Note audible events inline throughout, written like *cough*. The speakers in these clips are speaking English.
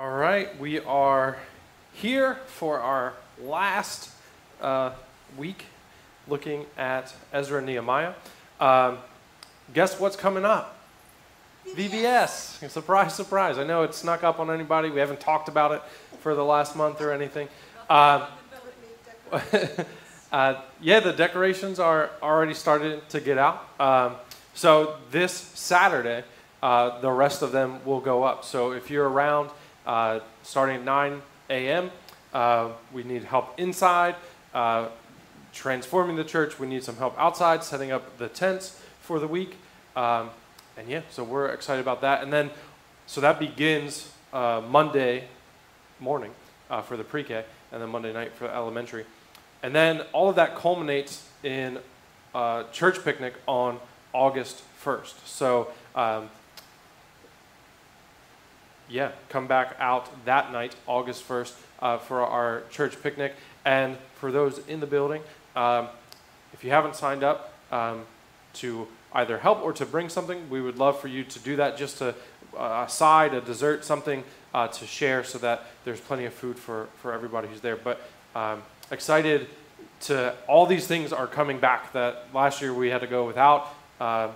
All right, we are here for our last uh, week looking at Ezra and Nehemiah. Um, guess what's coming up? VBS. Surprise, surprise. I know it snuck up on anybody. We haven't talked about it for the last month or anything. Um, *laughs* uh, yeah, the decorations are already started to get out. Um, so this Saturday, uh, the rest of them will go up. So if you're around, uh, starting at 9 a.m., uh, we need help inside, uh, transforming the church. We need some help outside, setting up the tents for the week. Um, and yeah, so we're excited about that. And then, so that begins uh, Monday morning uh, for the pre K, and then Monday night for elementary. And then all of that culminates in a church picnic on August 1st. So, um, yeah, come back out that night, August 1st, uh, for our church picnic. And for those in the building, um, if you haven't signed up um, to either help or to bring something, we would love for you to do that just to uh, a side, a dessert, something uh, to share so that there's plenty of food for, for everybody who's there. But um, excited to all these things are coming back that last year we had to go without uh,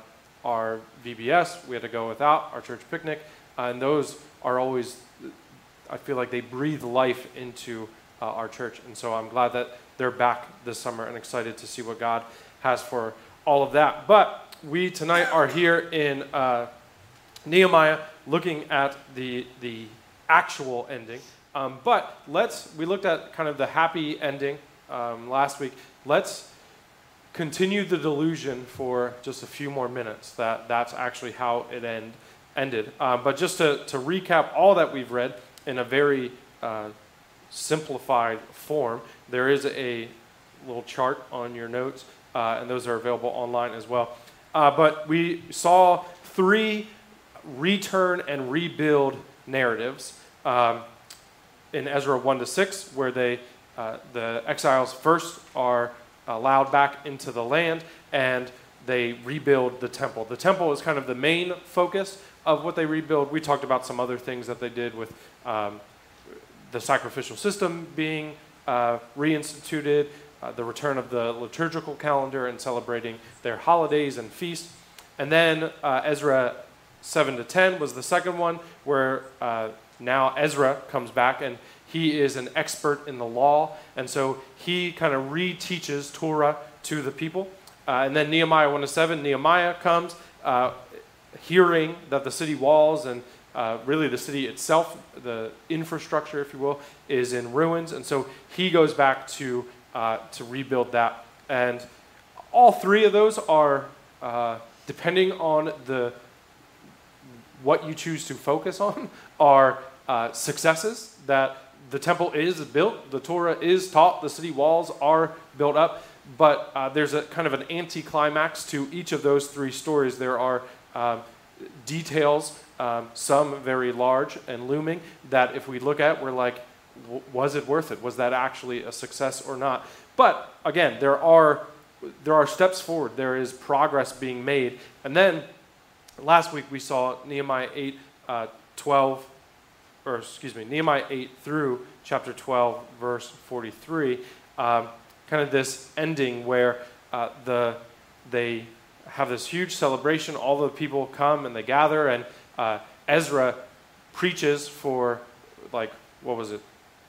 our VBS, we had to go without our church picnic, and those are always, I feel like they breathe life into uh, our church. And so I'm glad that they're back this summer and excited to see what God has for all of that. But we tonight are here in uh, Nehemiah looking at the, the actual ending. Um, but let's, we looked at kind of the happy ending um, last week. Let's continue the delusion for just a few more minutes that that's actually how it end, ended. Uh, but just to, to recap all that we've read in a very uh, simplified form, there is a little chart on your notes, uh, and those are available online as well. Uh, but we saw three return and rebuild narratives um, in Ezra 1 to 6, where they, uh, the exiles first are allowed back into the land and they rebuild the temple. The temple is kind of the main focus of what they rebuild. We talked about some other things that they did with um, the sacrificial system being uh, reinstituted, uh, the return of the liturgical calendar and celebrating their holidays and feasts. And then uh, Ezra 7 to 10 was the second one, where uh, now Ezra comes back and he is an expert in the law. And so he kind of reteaches Torah to the people. Uh, and then Nehemiah 1 to 7, Nehemiah comes, uh, hearing that the city walls and uh, really the city itself, the infrastructure, if you will, is in ruins. And so he goes back to, uh, to rebuild that. And all three of those are, uh, depending on the, what you choose to focus on, *laughs* are uh, successes that the temple is built, the Torah is taught, the city walls are built up. But uh, there's a kind of an anticlimax to each of those three stories. There are um, details um, some very large and looming, that if we look at, we're like, was it worth it? Was that actually a success or not? But again, there are there are steps forward. There is progress being made. And then last week we saw Nehemiah 8, uh, 12, or excuse me, Nehemiah 8 through chapter 12, verse 43. Um, kind of this ending where uh, the they have this huge celebration. All the people come and they gather, and uh, Ezra preaches for like what was it?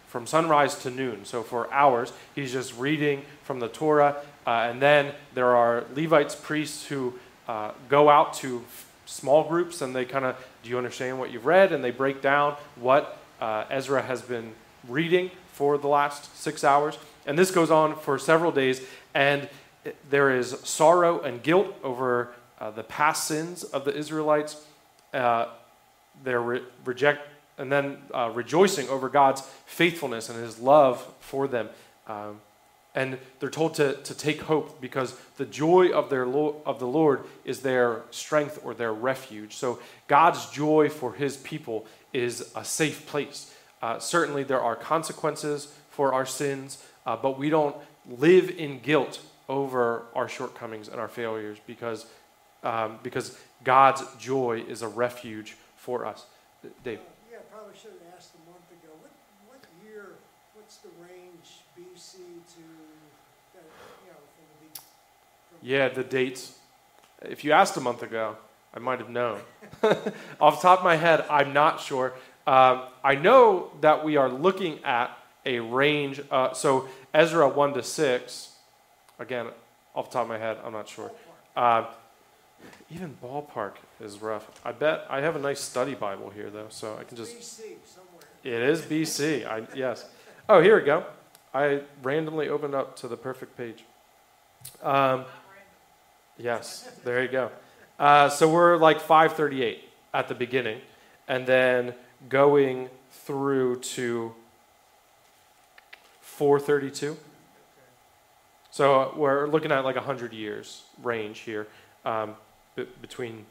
From sunrise to noon so for hours he's just reading from the torah. Uh, and then there are levites priests who uh, go out to small groups and they kind of do you understand what you've read? And they break down what uh, ezra has been reading for the last six hours. And this goes on for several days and there is sorrow and guilt over uh, the past sins of the israelites uh, they're re- reject and then uh, rejoicing over God's faithfulness and His love for them. Um, and they're told to, to take hope because the joy of, their of the Lord is their strength or their refuge. So God's joy for His people is a safe place. Uh, certainly, there are consequences for our sins, uh, but we don't live in guilt over our shortcomings and our failures because, um, because God's joy is a refuge for us. Dave. Yeah, I probably should have asked a month ago what year what's the range BC to, that, you know, from the, from Yeah, the dates. If you asked a month ago, I might have known. *laughs* Off the top of my head, I'm not sure. Um, I know that we are looking at a range. Uh, so Ezra 1 to 6, again, off the top of my head, I'm not sure. Uh, even ballpark is rough. I bet I have a nice study Bible here, though, so I can just. BC somewhere. It is BC. I, yes. Oh, here we go. I randomly opened up to the perfect page. Um, yes, there you go. Uh, so we're like 538 at the beginning, and then going through to 432. So we're looking at like a 100 years range here um, b- between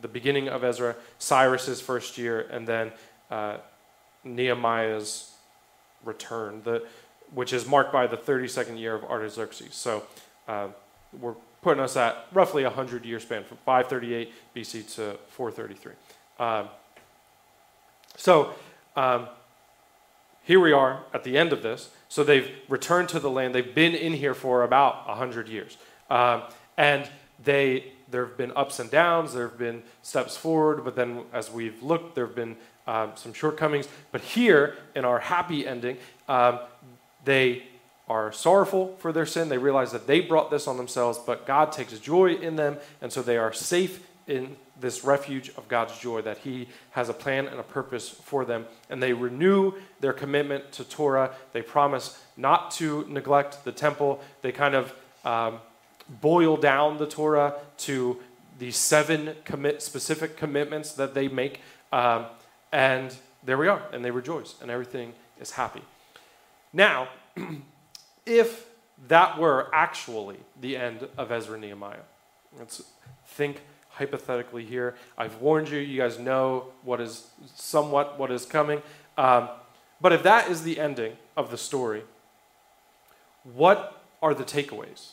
the beginning of Ezra, Cyrus's first year, and then uh, Nehemiah's return, the, which is marked by the 32nd year of Artaxerxes. So uh, we're putting us at roughly a 100 year span from 538 BC to 433. Um, so um, here we are at the end of this. So they've returned to the land. They've been in here for about 100 years. Um, and they, there have been ups and downs, there have been steps forward, but then as we've looked, there have been um, some shortcomings. But here, in our happy ending, um, they are sorrowful for their sin. They realize that they brought this on themselves, but God takes joy in them, and so they are safe in this refuge of God's joy, that He has a plan and a purpose for them. And they renew their commitment to Torah. They promise not to neglect the temple. They kind of um, boil down the Torah to these seven commit, specific commitments that they make. Um, and there we are, and they rejoice, and everything is happy. Now, *clears throat* if that were actually the end of Ezra Nehemiah, let's think hypothetically here. I've warned you, you guys know what is somewhat what is coming. Um, but if that is the ending of the story, what are the takeaways?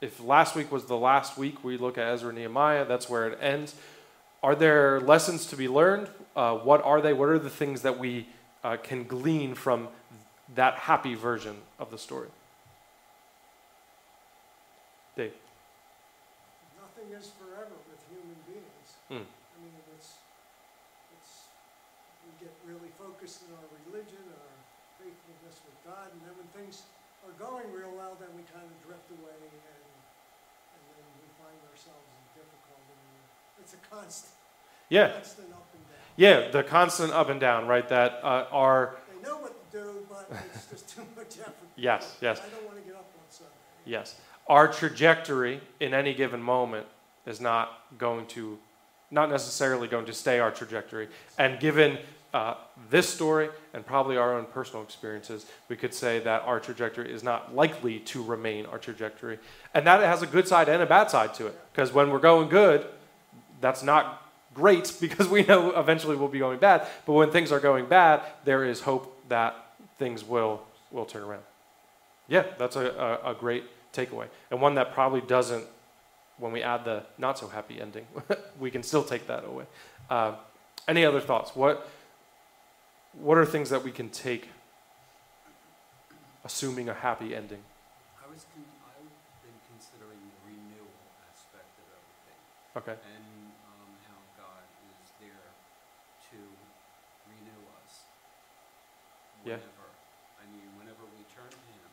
If last week was the last week we look at Ezra and Nehemiah, that's where it ends. Are there lessons to be learned? Uh, what are they? What are the things that we uh, can glean from that happy version of the story? Dave. Nothing is forever with human Hmm. I mean, it's, it's, we get really focused in our religion and our faithfulness with God, and then when things are going real well, then we kind of drift away and, and then we find ourselves in difficulty. It's a constant, Yeah, constant up and down. yeah, the constant up and down, right? That uh, are They know what to do, but it's just too much effort. *laughs* Yes, yes. I don't want to get up on Sunday. yes, our trajectory in any given moment is not going to, not necessarily going to stay our trajectory. And given uh, this story and probably our own personal experiences, we could say that our trajectory is not likely to remain our trajectory, and that has a good side and a bad side to it. Because when we're going good, that's not great *laughs* because we know eventually we'll be going bad. But when things are going bad, there is hope that things will will turn around. Yeah, that's a, a, a great takeaway, and one that probably doesn't. When we add the not so happy ending, *laughs* we can still take that away. Uh, any other thoughts? What what are things that we can take, assuming a happy ending? I was, con- I've been considering the renewal aspect of everything, Okay. and um, how God is there to renew us. Yeah. Whenever, I mean, whenever we turn to Him,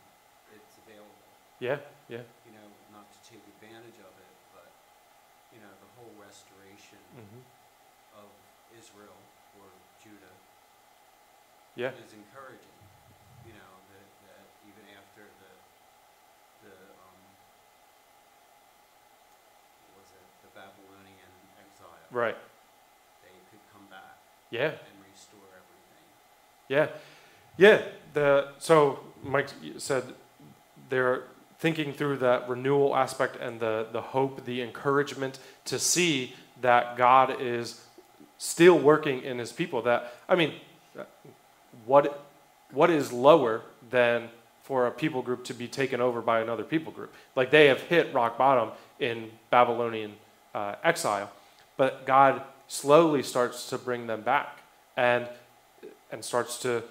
it's available. Yeah. Yeah. You know, not to take advantage of it, you know, the whole restoration hmm of Israel or Judah Yeah. is encouraging. You know that, that even after the the um, what was it the Babylonian exile, Right. they could come back Yeah. and restore everything. Yeah, yeah. The so Mike said they're thinking through that renewal aspect and the the hope, the encouragement to see that God is still working in His people. That I mean, what what is lower than for a people group to be taken over by another people group? Like they have hit rock bottom in Babylonian uh, exile, but God slowly starts to bring them back and and starts to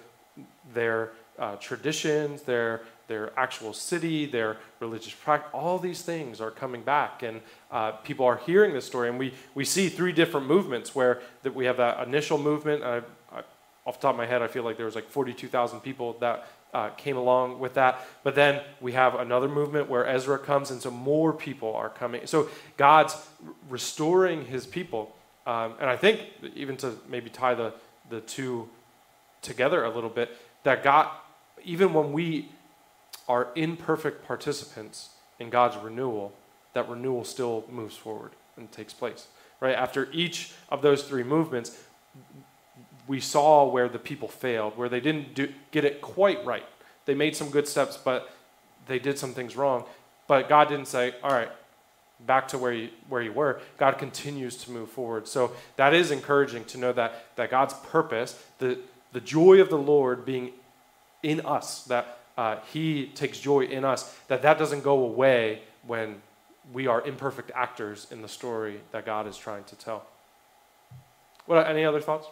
their uh, traditions, their their actual city, their religious practice, all these things are coming back, and uh, people are hearing this story. And we, we see three different movements where that we have that initial movement. Off the top of my head, I feel like there was like 42,000 people that uh, came along with that. But then we have another movement where Ezra comes, and so more people are coming. So God's restoring his people. Um, and I think, even to maybe tie the, the two together a little bit, that God, even when we are imperfect participants in God's renewal, that renewal still moves forward and takes place. Right? After each of those three movements, we saw where the people failed, where they didn't do, get it quite right. They made some good steps, but they did some things wrong. But God didn't say, all right, back to where you, where you were. God continues to move forward. So that is encouraging to know that, that God's purpose, the, the joy of the Lord being in us, that uh, he takes joy in us, that that doesn't go away when we are imperfect actors in the story that God is trying to tell. What, any other thoughts?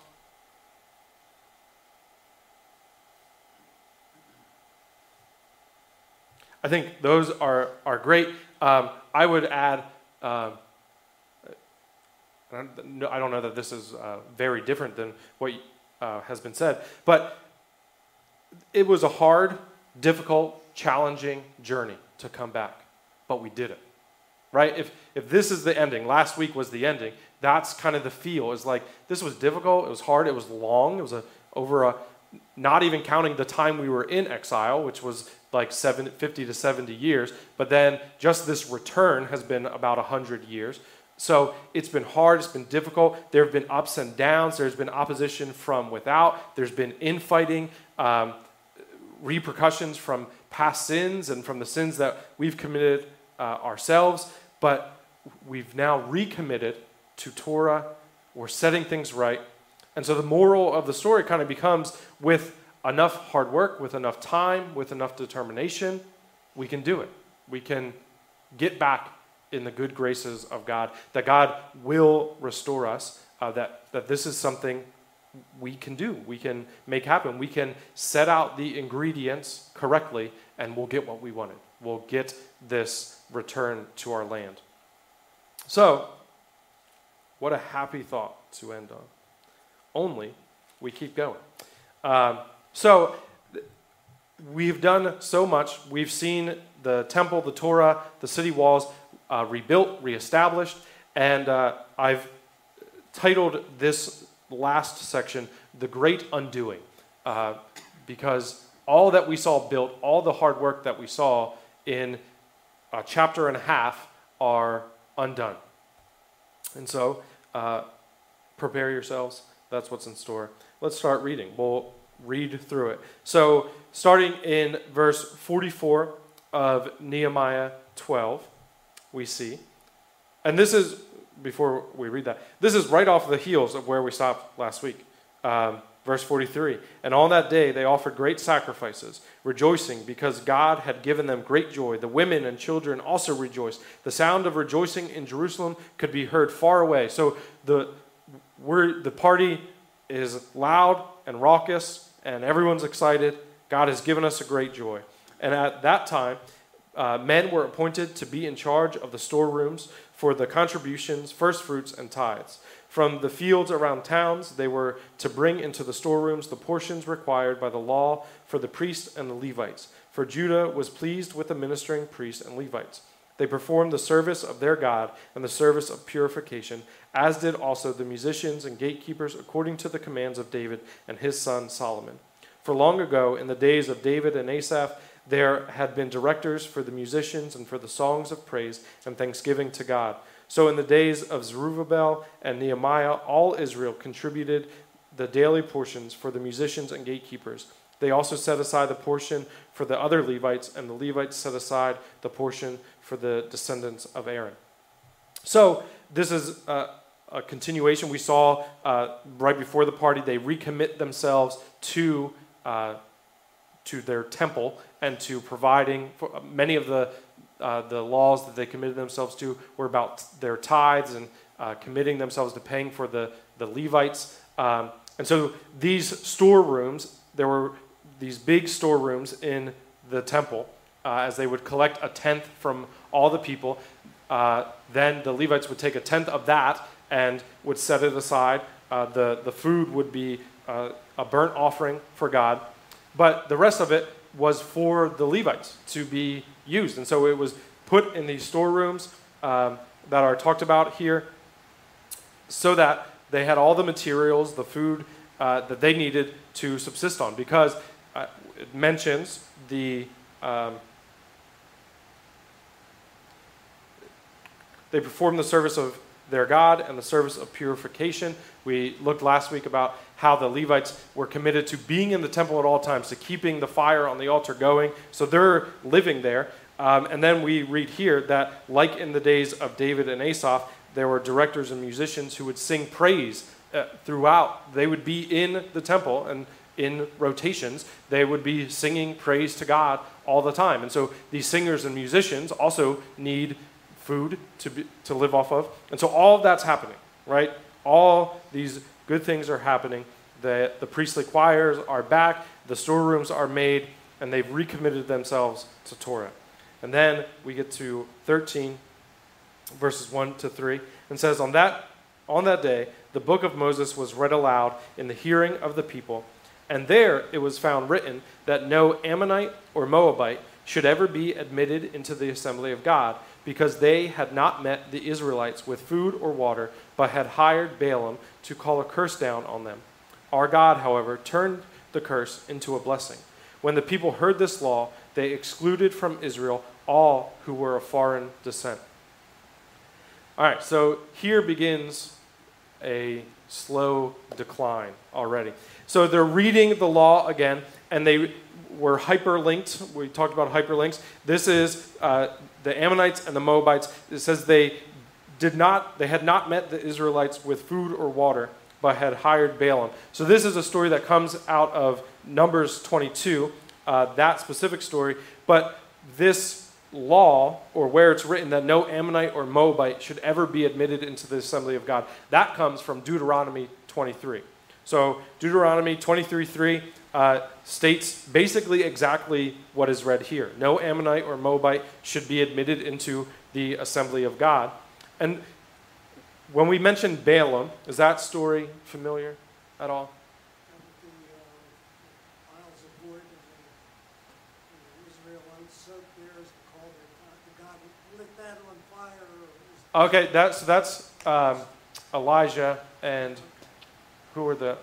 I think those are, are great. Um, I would add, um, I don't know that this is uh, very different than what uh, has been said, but it was a hard difficult, challenging journey to come back, but we did it. Right? If, if this is the ending, last week was the ending, that's kind of the feel. Is like this was difficult, it was hard, it was long, it was a, over a, not even counting the time we were in exile, which was like 70, 50 to 70 years, but then just this return has been about 100 years. So it's been hard, it's been difficult. There have been ups and downs, there's been opposition from without, there's been infighting. Um, repercussions from past sins and from the sins that we've committed uh, ourselves, but we've now recommitted to Torah. We're setting things right. And so the moral of the story kind of becomes with enough hard work, with enough time, with enough determination, we can do it. We can get back in the good graces of God, that God will restore us, uh, that, that this is something we can do. We can make happen. We can set out the ingredients correctly, and we'll get what we wanted. We'll get this return to our land. So, what a happy thought to end on. Only we keep going. Um, so, we've done so much. We've seen the temple, the Torah, the city walls uh, rebuilt, reestablished, and uh, I've titled this last section, the great undoing. Uh, because all that we saw built, all the hard work that we saw in a chapter and a half are undone. And so, uh, prepare yourselves. That's what's in store. Let's start reading. We'll read through it. So, starting in verse 44 of Nehemiah 12, we see, and this is before we read that. This is right off the heels of where we stopped last week. Um, verse 43 And on that day they offered great sacrifices, rejoicing because God had given them great joy. The women and children also rejoiced. The sound of rejoicing in Jerusalem could be heard far away. So the, we're, the party is loud and raucous, and everyone's excited. God has given us a great joy. And at that time, uh, men were appointed to be in charge of the storerooms for the contributions, first fruits, and tithes. From the fields around towns, they were to bring into the storerooms the portions required by the law for the priests and the Levites. For Judah was pleased with the ministering priests and Levites. They performed the service of their God and the service of purification, as did also the musicians and gatekeepers, according to the commands of David and his son Solomon. For long ago, in the days of David and Asaph, there had been directors for the musicians and for the songs of praise and thanksgiving to God. So in the days of Zerubbabel and Nehemiah, all Israel contributed the daily portions for the musicians and gatekeepers. They also set aside the portion for the other Levites, and the Levites set aside the portion for the descendants of Aaron. So this is a, a continuation. We saw uh, right before the party, they recommit themselves to. Uh, to their temple and to providing for uh, many of the uh, the laws that they committed themselves to were about their tithes and uh, committing themselves to paying for the the Levites. Um, and so these storerooms, there were these big storerooms in the temple uh, as they would collect a tenth from all the people. Uh, then the Levites would take a tenth of that and would set it aside. Uh, the, the food would be a burnt offering for God, but the rest of it was for the Levites to be used. And so it was put in these storerooms um, that are talked about here so that they had all the materials, the food uh, that they needed to subsist on. Because uh, it mentions the. Um, they performed the service of their God and the service of purification. We looked last week about how the Levites were committed to being in the temple at all times, to keeping the fire on the altar going. So they're living there. Um, and then we read here that, like in the days of David and Asaph, there were directors and musicians who would sing praise uh, throughout. They would be in the temple and in rotations, they would be singing praise to God all the time. And so these singers and musicians also need food to, be, to live off of. And so all of that's happening, right? All these good things are happening. The, the priestly choirs are back, the storerooms are made, and they've recommitted themselves to Torah. And then we get to 13, verses 1 to 3, and says, On that, on that day, the book of Moses was read aloud in the hearing of the people, and there it was found written that no Ammonite or Moabite should ever be admitted into the assembly of God, because they had not met the Israelites with food or water, but had hired Balaam to call a curse down on them. Our God, however, turned the curse into a blessing. When the people heard this law, they excluded from Israel all who were of foreign descent. All right, so here begins a slow decline already. So they're reading the law again, and they were hyperlinked. We talked about hyperlinks. This is uh, the Ammonites and the Moabites. It says they did not, they had not met the Israelites with food or water, but had hired Balaam. So this is a story that comes out of Numbers 22, uh, that specific story. But this law, or where it's written that no Ammonite or Moabite should ever be admitted into the assembly of God, that comes from Deuteronomy 23. So Deuteronomy 23:3 uh, states basically exactly what is read here. No Ammonite or Moabite should be admitted into the assembly of God. And when we mention Balaam, is that story familiar at all? Okay, that's that's um, Elijah and who are the?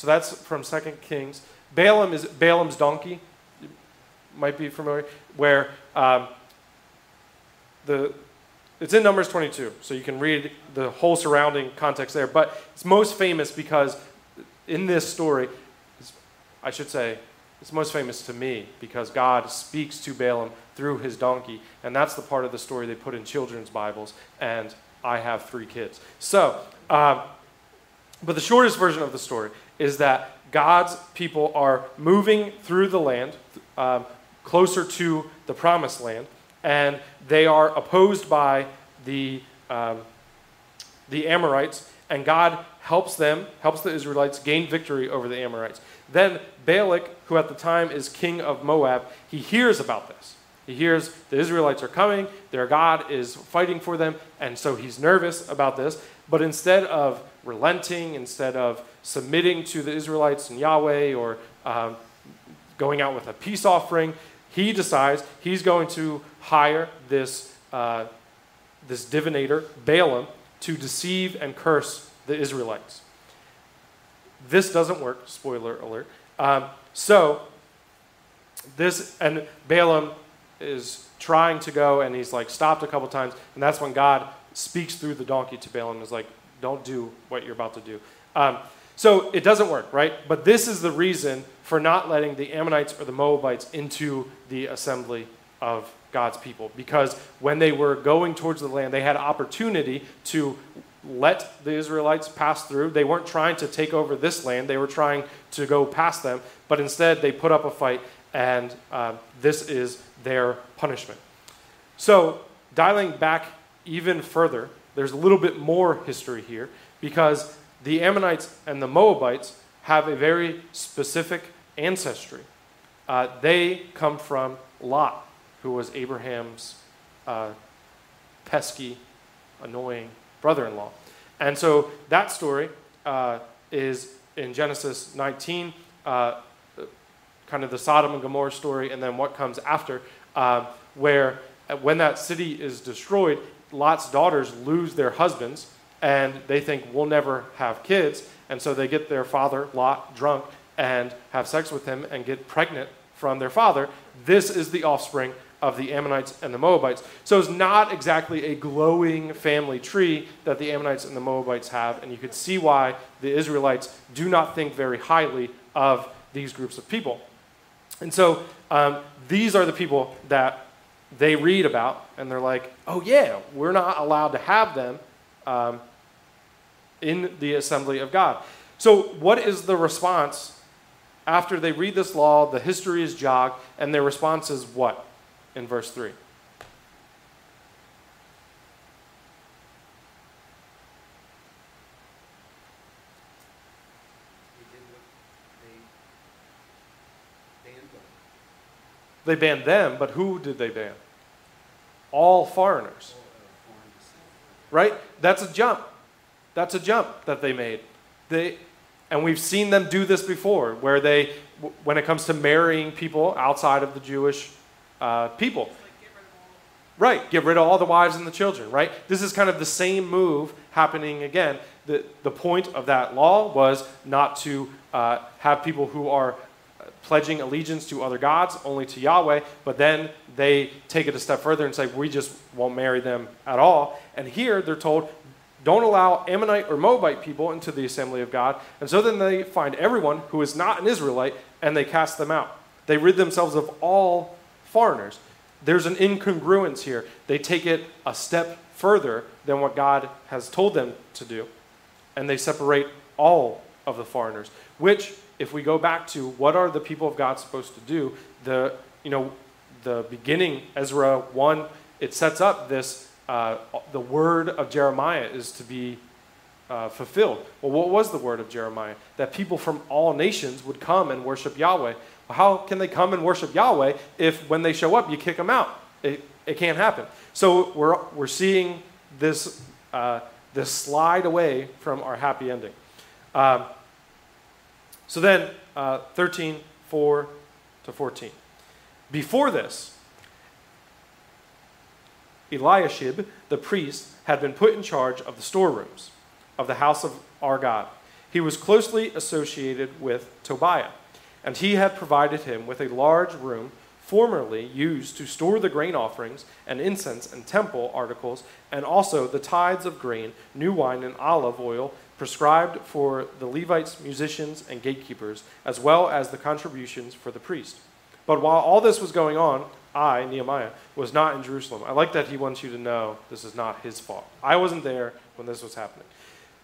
So that's from Second Kings. Balaam is Balaam's donkey. You might be familiar where um, the it's in Numbers 22, so you can read the whole surrounding context there. But it's most famous because in this story, I should say, it's most famous to me because God speaks to Balaam through his donkey, and that's the part of the story they put in children's Bibles. And I have three kids, so. Um, but the shortest version of the story is that God's people are moving through the land um, closer to the promised land, and they are opposed by the, um, the Amorites, and God helps them, helps the Israelites gain victory over the Amorites. Then Balak, who at the time is king of Moab, he hears about this. He hears the Israelites are coming, their God is fighting for them, and so he's nervous about this. But instead of relenting, instead of submitting to the Israelites and Yahweh or um, going out with a peace offering, he decides he's going to hire this, uh, this divinator, Balaam, to deceive and curse the Israelites. This doesn't work, spoiler alert. Um, so, this, and Balaam is trying to go, and he's like stopped a couple times, and that's when God speaks through the donkey to Balaam and is like, don't do what you're about to do. Um, so it doesn't work, right? But this is the reason for not letting the Ammonites or the Moabites into the assembly of God's people. Because when they were going towards the land, they had opportunity to let the Israelites pass through. They weren't trying to take over this land, they were trying to go past them. But instead, they put up a fight, and uh, this is their punishment. So, dialing back even further, there's a little bit more history here because the Ammonites and the Moabites have a very specific ancestry. uh, they come from Lot, who was Abraham's uh, pesky, annoying brother in law. And so that story uh, is in Genesis 19, uh, kind of the Sodom and Gomorrah story, and then what comes after, uh, where uh, when that city is destroyed, Lot's daughters lose their husbands, and they think we'll never have kids, and so they get their father, Lot, drunk and have sex with him and get pregnant from their father. This is the offspring of the Ammonites and the Moabites. So it's not exactly a glowing family tree that the Ammonites and the Moabites have, and you could see why the Israelites do not think very highly of these groups of people. And so um, these are the people that they read about, and they're like, oh, yeah, we're not allowed to have them um, in the assembly of God. So, what is the response after they read this law? The history is jogged, and their response is what? in verse 3. They banned them, but who did they ban? All foreigners. Right? That's a jump. That's a jump that they made. They, and we've seen them do this before, where they, when it comes to marrying people outside of the Jewish uh, people. Right, get rid of all the wives and the children, right? This is kind of the same move happening again. The, the point of that law was not to uh, have people who are pledging allegiance to other gods, only to Yahweh, but then they take it a step further and say, we just won't marry them at all. And here they're told, don't allow Ammonite or Moabite people into the assembly of God. And so then they find everyone who is not an Israelite and they cast them out. They rid themselves of all foreigners. There's an incongruence here. They take it a step further than what God has told them to do, and they separate all of the foreigners, which, if we go back to what are the people of God supposed to do, the, you know, the beginning, Ezra 1, it sets up this, uh, the word of Jeremiah is to be uh, fulfilled. Well, what was the word of Jeremiah? That people from all nations would come and worship Yahweh. Well, how can they come and worship Yahweh if when they show up you kick them out? It, it can't happen. So we're, we're seeing this, uh, this slide away from our happy ending. Um, so then, uh, 13, 4 to 14. Before this, Eliashib, the priest, had been put in charge of the storerooms of the house of our God. He was closely associated with Tobiah and he had provided him with a large room formerly used to store the grain offerings and incense and temple articles, and also the tithes of grain, new wine, and olive oil prescribed for the Levites, musicians, and gatekeepers, as well as the contributions for the priest. But while all this was going on, I, Nehemiah, was not in Jerusalem. I like that he wants you to know this is not his fault. I wasn't there when this was happening.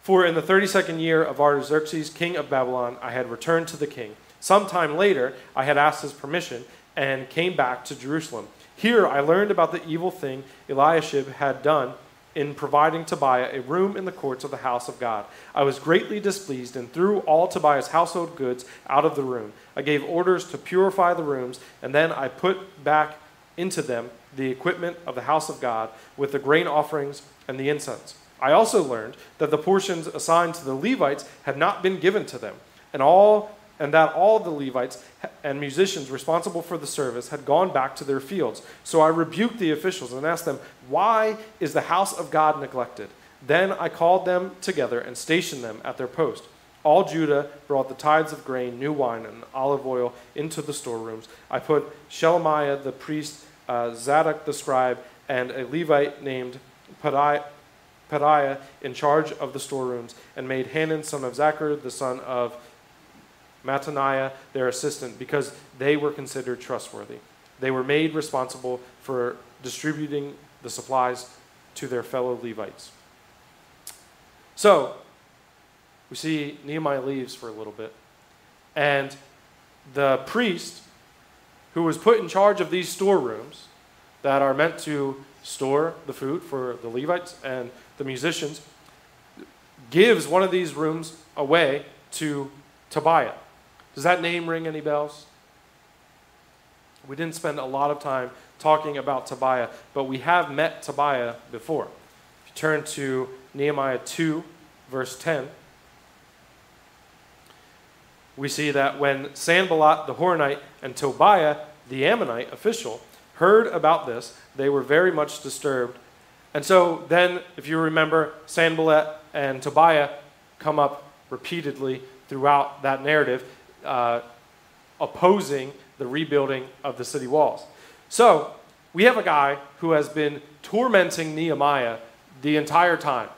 For in the 32nd year of Artaxerxes, king of Babylon, I had returned to the king Sometime later, I had asked his permission and came back to Jerusalem. Here, I learned about the evil thing Eliashib had done in providing Tobiah a room in the courts of the house of God. I was greatly displeased and threw all Tobiah's household goods out of the room. I gave orders to purify the rooms, and then I put back into them the equipment of the house of God with the grain offerings and the incense. I also learned that the portions assigned to the Levites had not been given to them, and all and that all the Levites and musicians responsible for the service had gone back to their fields. So I rebuked the officials and asked them, Why is the house of God neglected? Then I called them together and stationed them at their post. All Judah brought the tithes of grain, new wine, and olive oil into the storerooms. I put Shelemiah the priest, uh, Zadok the scribe, and a Levite named Pedaiah in charge of the storerooms, and made Hanan son of Zakkur, the son of Mattaniah, their assistant, because they were considered trustworthy. They were made responsible for distributing the supplies to their fellow Levites. So, we see Nehemiah leaves for a little bit, and the priest who was put in charge of these storerooms that are meant to store the food for the Levites and the musicians gives one of these rooms away to Tobiah. Does that name ring any bells? We didn't spend a lot of time talking about Tobiah, but we have met Tobiah before. If you turn to Nehemiah 2, verse 10, we see that when Sanballat the Horonite and Tobiah the Ammonite official heard about this, they were very much disturbed. And so then, if you remember, Sanballat and Tobiah come up repeatedly throughout that narrative, uh, opposing the rebuilding of the city walls. So, we have a guy who has been tormenting Nehemiah the entire time.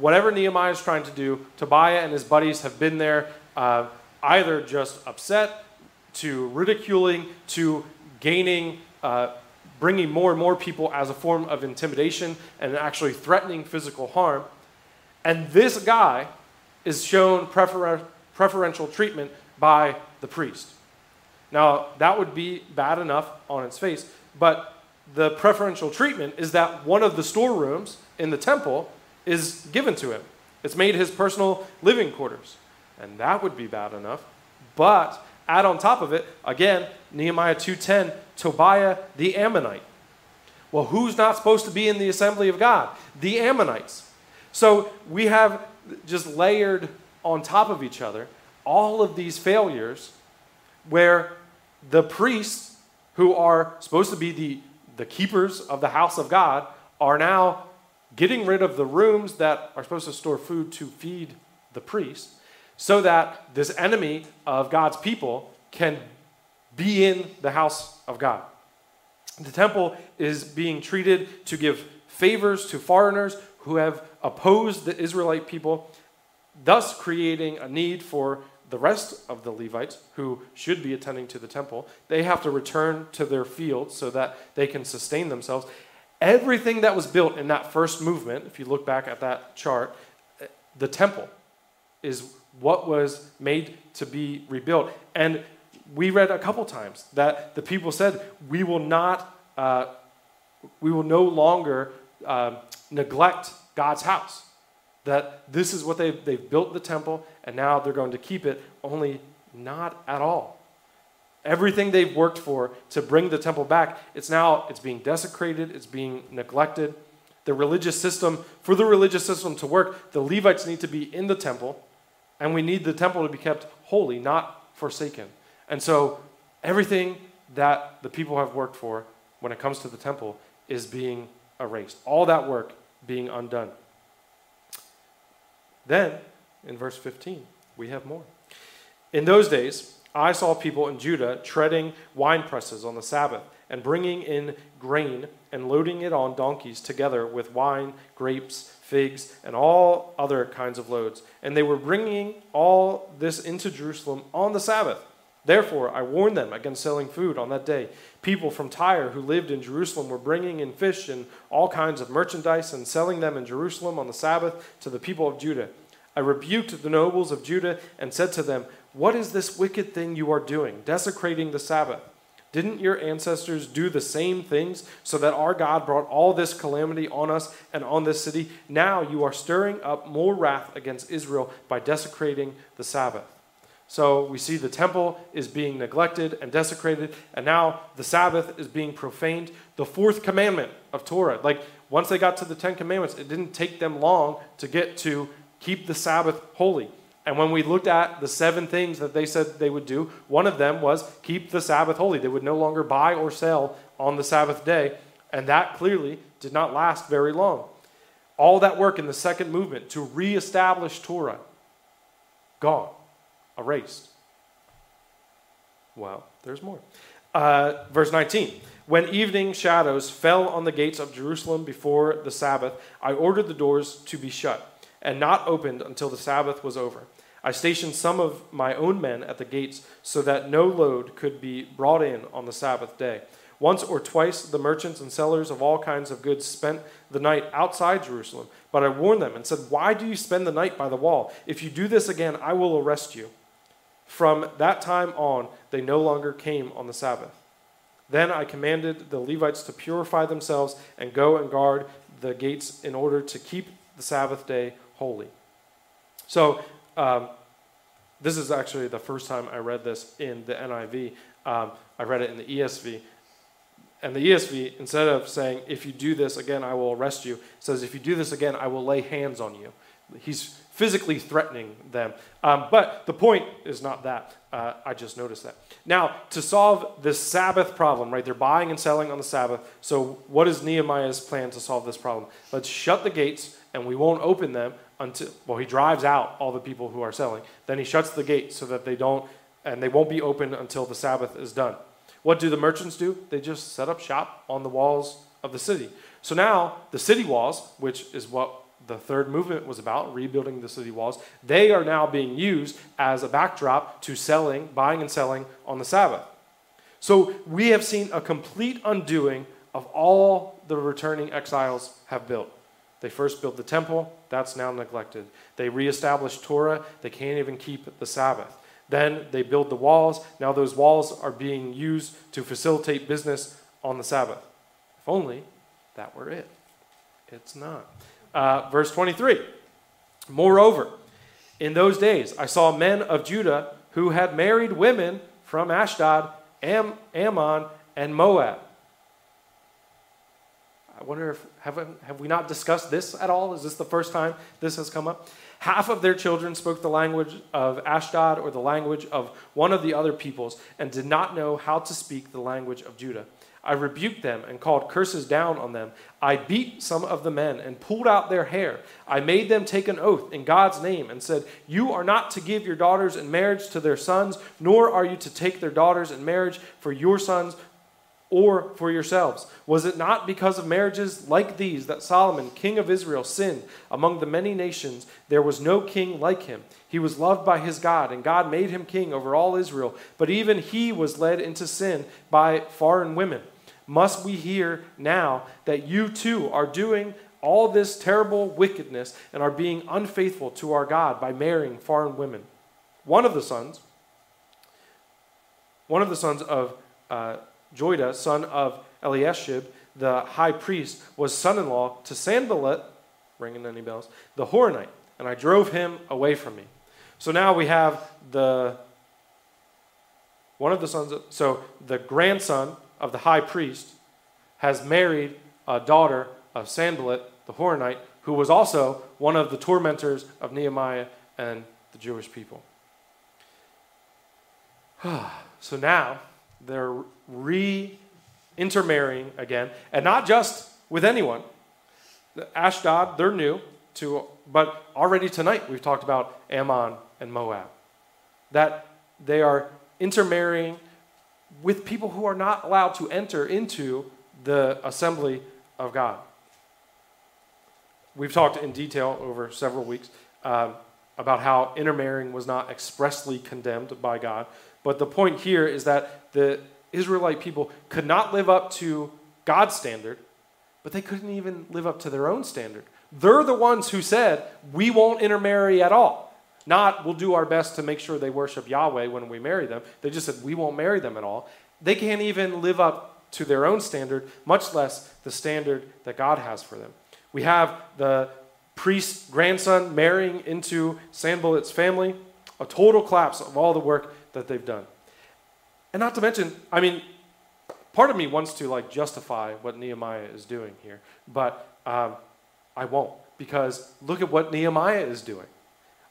Whatever Nehemiah is trying to do, Tobiah and his buddies have been there, uh, either just upset, to ridiculing, to gaining, uh, bringing more and more people as a form of intimidation and actually threatening physical harm. And this guy is shown prefer- preferential treatment by the priest. Now, that would be bad enough on its face, but the preferential treatment is that one of the storerooms in the temple is given to him. It's made his personal living quarters. And that would be bad enough. But add on top of it, again, Nehemiah 2:10, Tobiah the Ammonite. Well, who's not supposed to be in the assembly of God? The Ammonites. So we have just layered on top of each other all of these failures where the priests, who are supposed to be the, the keepers of the house of God, are now getting rid of the rooms that are supposed to store food to feed the priests so that this enemy of God's people can be in the house of God. The temple is being treated to give favors to foreigners who have opposed the Israelite people, thus creating a need for the rest of the Levites who should be attending to the temple. They have to return to their fields so that they can sustain themselves. Everything that was built in that first movement, if you look back at that chart, the temple is what was made to be rebuilt. And we read a couple times that the people said, We will not, uh, we will no longer uh, neglect God's house. That this is what they've, they've built the temple, and now they're going to keep it, only not at all. Everything they've worked for to bring the temple back, it's now it's being desecrated, it's being neglected. The religious system, for the religious system to work, the Levites need to be in the temple, and we need the temple to be kept holy, not forsaken. And so everything that the people have worked for when it comes to the temple is being erased. All that work being undone. Then, in verse 15, we have more. In those days, I saw people in Judah treading wine presses on the Sabbath and bringing in grain and loading it on donkeys together with wine, grapes, figs, and all other kinds of loads. And they were bringing all this into Jerusalem on the Sabbath. Therefore, I warned them against selling food on that day. People from Tyre who lived in Jerusalem were bringing in fish and all kinds of merchandise and selling them in Jerusalem on the Sabbath to the people of Judah. I rebuked the nobles of Judah and said to them, What is this wicked thing you are doing, desecrating the Sabbath? Didn't your ancestors do the same things so that our God brought all this calamity on us and on this city? Now you are stirring up more wrath against Israel by desecrating the Sabbath. So we see the temple is being neglected and desecrated, and now the Sabbath is being profaned. The fourth commandment of Torah, like once they got to the Ten Commandments, it didn't take them long to get to keep the Sabbath holy. And when we looked at the seven things that they said they would do, one of them was keep the Sabbath holy. They would no longer buy or sell on the Sabbath day. And that clearly did not last very long. All that work in the second movement to reestablish Torah, gone, erased. Well, there's more. Uh, verse 19. When evening shadows fell on the gates of Jerusalem before the Sabbath, I ordered the doors to be shut and not opened until the Sabbath was over. I stationed some of my own men at the gates so that no load could be brought in on the Sabbath day. Once or twice the merchants and sellers of all kinds of goods spent the night outside Jerusalem. But I warned them and said, Why do you spend the night by the wall? If you do this again, I will arrest you. From that time on, they no longer came on the Sabbath. Then I commanded the Levites to purify themselves and go and guard the gates in order to keep the Sabbath day holy. So um, this is actually the first time I read this in the NIV. Um, I read it in the ESV. And the ESV, instead of saying, if you do this again, I will arrest you, says, if you do this again, I will lay hands on you. He's physically threatening them. Um, but the point is not that. Uh, I just noticed that. Now, to solve this Sabbath problem, right? They're buying and selling on the Sabbath. So, what is Nehemiah's plan to solve this problem? Let's shut the gates and we won't open them until, well, he drives out all the people who are selling. Then he shuts the gates so that they don't, and they won't be open until the Sabbath is done. What do the merchants do? They just set up shop on the walls of the city. So now the city walls, which is what the third movement was about, rebuilding the city walls, they are now being used as a backdrop to selling, buying and selling on the Sabbath. So we have seen a complete undoing of all the returning exiles have built. They first built the temple, that's now neglected. They reestablished Torah, they can't even keep the Sabbath. Then they build the walls, now those walls are being used to facilitate business on the Sabbath. If only that were it. It's not. Uh, verse 23 Moreover, in those days I saw men of Judah who had married women from Ashdod, Am- Ammon, and Moab. I wonder if have, have we not discussed this at all? Is this the first time this has come up? Half of their children spoke the language of Ashdod or the language of one of the other peoples and did not know how to speak the language of Judah. I rebuked them and called curses down on them. I beat some of the men and pulled out their hair. I made them take an oath in God's name and said, You are not to give your daughters in marriage to their sons, nor are you to take their daughters in marriage for your sons or for yourselves. Was it not because of marriages like these that Solomon, king of Israel, sinned? Among the many nations, there was no king like him. He was loved by his God, and God made him king over all Israel. But even he was led into sin by foreign women. Must we hear now that you too are doing all this terrible wickedness and are being unfaithful to our God by marrying foreign women? One of the sons, one of the sons of uh, Joiada, son of Eliashib, the high priest, was son in law to Sanballat, ringing any bells, the Horonite, and I drove him away from me. So now we have the one of the sons, of, so the grandson of the high priest has married a daughter of Sanballat, the Horonite, who was also one of the tormentors of Nehemiah and the Jewish people. *sighs* so now they're re intermarrying again, and not just with anyone. Ashdod, they're new to, but already tonight we've talked about Ammon and Moab. That they are intermarrying with people who are not allowed to enter into the assembly of God. We've talked in detail over several weeks um, about how intermarrying was not expressly condemned by God. But the point here is that the Israelite people could not live up to God's standard, but they couldn't even live up to their own standard. They're the ones who said, We won't intermarry at all. Not, we'll do our best to make sure they worship Yahweh when we marry them. They just said, We won't marry them at all. They can't even live up to their own standard, much less the standard that God has for them. We have the priest's grandson marrying into Sanballat's family, a total collapse of all the work that they've done. And not to mention, I mean, part of me wants to like justify what Nehemiah is doing here, but um, I won't because look at what Nehemiah is doing.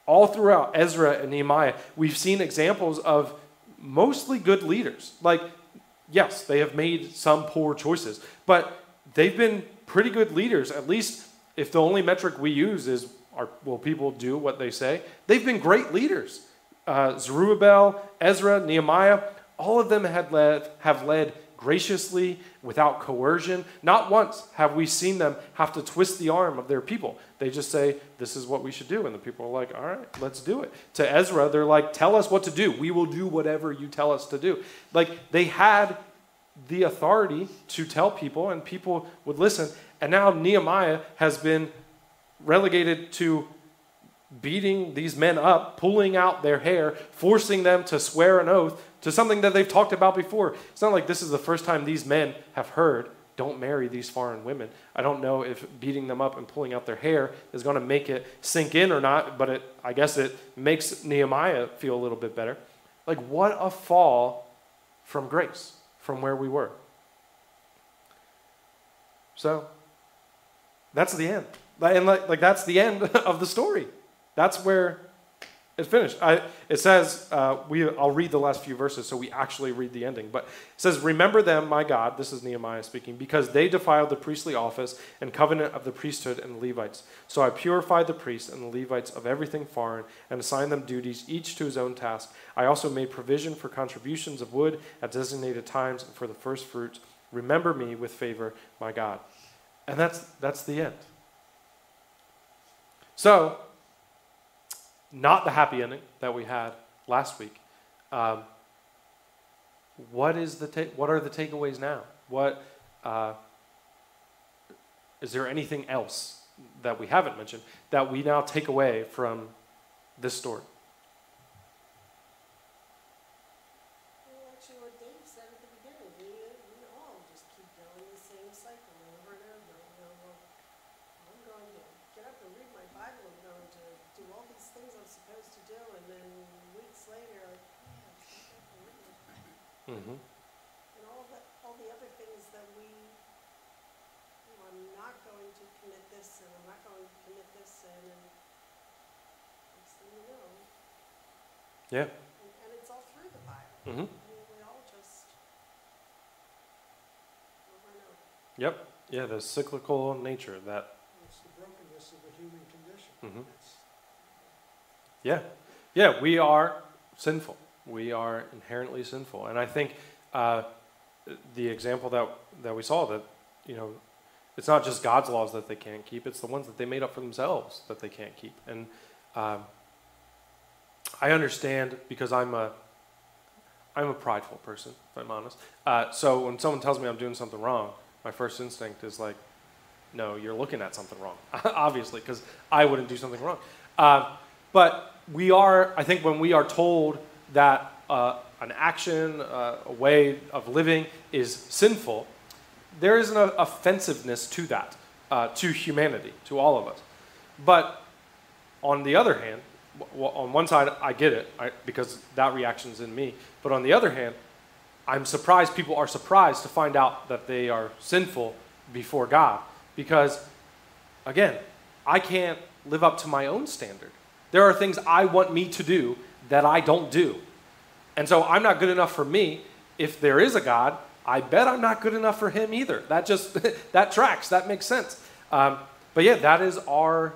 All throughout Ezra and Nehemiah, we've seen examples of mostly good leaders. Like, yes, they have made some poor choices, but they've been pretty good leaders. At least if the only metric we use is are, will people do what they say? They've been great leaders. Uh, Zerubbabel, Ezra, Nehemiah, all of them had led, have led graciously, without coercion. Not once have we seen them have to twist the arm of their people. They just say, This is what we should do. And the people are like, All right, let's do it. To Ezra, they're like, Tell us what to do. We will do whatever you tell us to do. Like they had the authority to tell people, and people would listen. And now Nehemiah has been relegated to beating these men up, pulling out their hair, forcing them to swear an oath to something that they've talked about before. It's not like this is the first time these men have heard, don't marry these foreign women. I don't know if beating them up and pulling out their hair is going to make it sink in or not, but it, I guess it makes Nehemiah feel a little bit better. Like, what a fall from grace, from where we were. So, that's the end. And like, like that's the end *laughs* of the story. That's where it's finished. I, it says, uh, we, I'll read the last few verses so we actually read the ending. But it says, Remember them, my God, this is Nehemiah speaking, because they defiled the priestly office and covenant of the priesthood and the Levites. So I purified the priests and the Levites of everything foreign and assigned them duties, each to his own task. I also made provision for contributions of wood at designated times and for the first fruits. Remember me with favor, my God. And that's, that's the end. So, not the happy ending that we had last week. Um, what is the ta- what are the takeaways now? What uh, is there anything else that we haven't mentioned that we now take away from this story? Well, actually, what Dave said at the beginning, we, we all just keep going the same cycle over and over. You know, well, I'm going to get up and read my Bible. I'm going to do all these things I'm supposed to do, and then weeks later, like, man, I'm stuck up and reading my Bible. Mm-hmm. And all the, all the other things that we, you know, I'm not going to commit this, and I'm not going to commit this, and, and next thing you know, Yeah. and, and it's all through the Bible. Mm-hmm. I mean, we all just over. Yep. Yeah. The cyclical nature that. It's the brokenness of the human condition. Mhm. Yeah. Yeah. We are sinful. We are inherently sinful, and I think uh, the example that that we saw that you know it's not just God's laws that they can't keep; it's the ones that they made up for themselves that they can't keep. And um, I understand because I'm a I'm a prideful person, if I'm honest. Uh, so when someone tells me I'm doing something wrong, my first instinct is like, no, you're looking at something wrong, *laughs* obviously, because I wouldn't do something wrong. Uh, but we are, I think, when we are told that uh, an action, uh, a way of living is sinful, there is an offensiveness to that, uh, to humanity, to all of us. But on the other hand, w- w- on one side, I get it I, because that reaction's in me. But on the other hand, I'm surprised people are surprised to find out that they are sinful before God because, again, I can't live up to my own standard. There are things I want me to do that I don't do. And so I'm not good enough for me. If there is a God, I bet I'm not good enough for him either. That just, *laughs* that tracks, that makes sense. Um, but yeah, that is our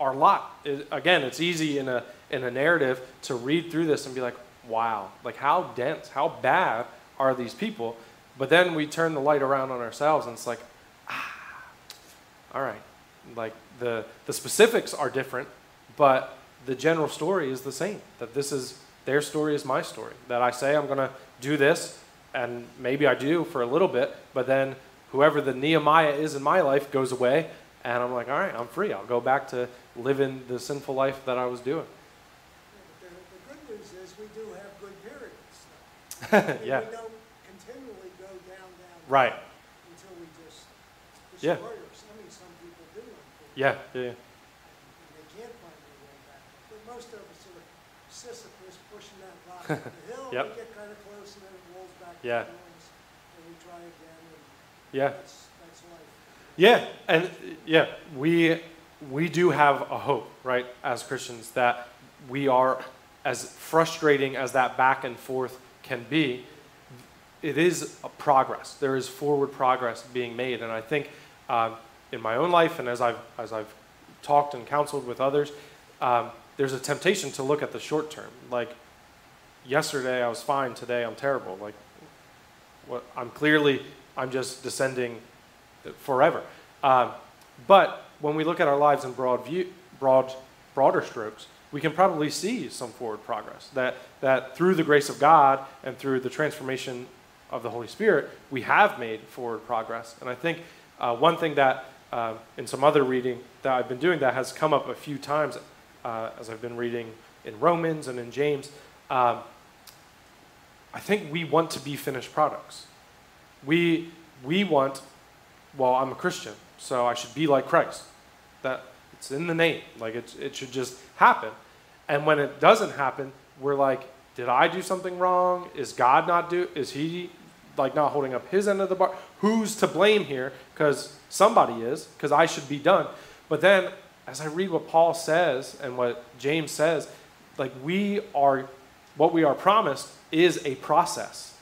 our lot. Again, it's easy in a in a narrative to read through this and be like, wow, like how dense, how bad are these people? But then we turn the light around on ourselves and it's like, ah, all right, like the the specifics are different, but the general story is the same. That this is their story is my story. That I say I'm gonna do this, and maybe I do for a little bit, but then whoever the Nehemiah is in my life goes away, and I'm like, all right, I'm free. I'll go back to living the sinful life that I was doing. yeah, but The, the good news is we do have good periods. I mean, Yeah. We don't continually go down, down. Right. Until we just Yeah. destroy ourselves. I mean, some people do. Yeah, yeah, yeah. And they can't find their way back. But most of us are Sisyphus pushing that rock up the *laughs* hill. Yep. We get kind of close and then it rolls back Yeah. down. And we try again and yeah. Yeah, and yeah, we we do have a hope, right, as Christians, that we are as frustrating as that back and forth can be. It is a progress. There is forward progress being made, and I think um, in my own life, and as I've as I've talked and counseled with others, um, there's a temptation to look at the short term. Like yesterday, I was fine. Today, I'm terrible. Like what I'm clearly I'm just descending forever. Um, but when we look at our lives in broad view, broad, broader strokes, we can probably see some forward progress. That that through the grace of God and through the transformation of the Holy Spirit, we have made forward progress. And I think uh, one thing that um, in some other reading that I've been doing that has come up a few times uh, as I've been reading in Romans and in James. Um, I think we want to be finished products. We we want well, I'm a Christian, so I should be like Christ. That it's in the name. Like it, it should just happen. And when it doesn't happen, we're like, did I do something wrong? Is God not do? Is He like not holding up His end of the bar? Who's to blame here? Because somebody is. Because I should be done. But then, as I read what Paul says and what James says, like we are, what we are promised is a process.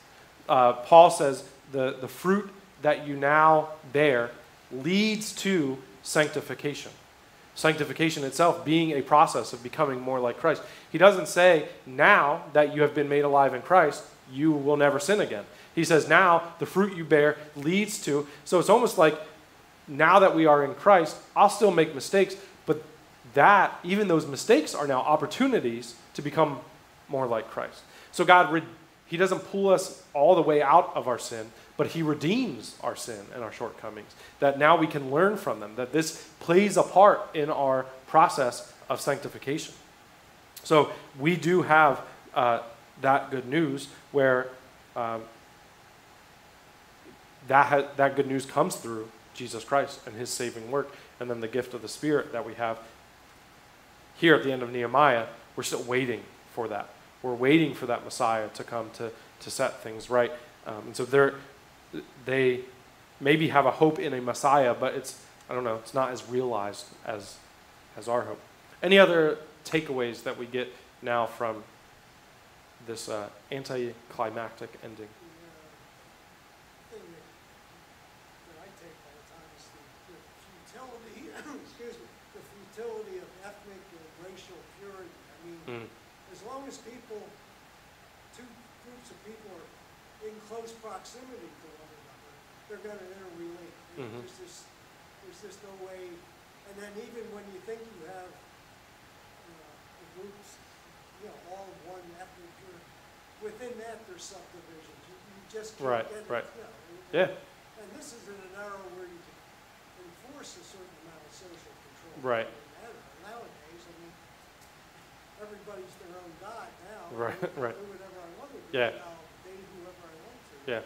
Uh, Paul says the the fruit that you now bear leads to sanctification. Sanctification itself being a process of becoming more like Christ. He doesn't say, now that you have been made alive in Christ, you will never sin again. He says, now the fruit you bear leads to. So it's almost like now that we are in Christ, I'll still make mistakes, but that, even those mistakes, are now opportunities to become more like Christ. So God, He doesn't pull us all the way out of our sin, but he redeems our sin and our shortcomings. That now we can learn from them, that this plays a part in our process of sanctification. So we do have uh, that good news where um, that, ha- that good news comes through Jesus Christ and his saving work, and then the gift of the Spirit that we have. Here at the end of Nehemiah, we're still waiting for that. We're waiting for that Messiah to come to, to set things right. Um, and so there, they maybe have a hope in a Messiah, but it's, I don't know, it's not as realized as, as our hope. Any other takeaways that we get now from this uh, anticlimactic ending? That, that I take all the time the, the futility, *coughs* excuse me, the futility of ethnic and racial purity. I mean, Mm, as long as people, two groups of people are in close proximity to one another, they're gonna interrelate. I mean, Mhm. There's just, there's just no way, and then even when you think you have, uh, the groups, you know, all of one ethnic group, within that, there's subdivisions, you, you just can't Right, get it, right. you know, and- yeah, And this is in an era where you can enforce a certain amount of social control. Right. It Nowadays, I mean, everybody's their own god now. Right, right. Do whatever I want to do. Yeah. and I'll date whoever I want to. Yeah.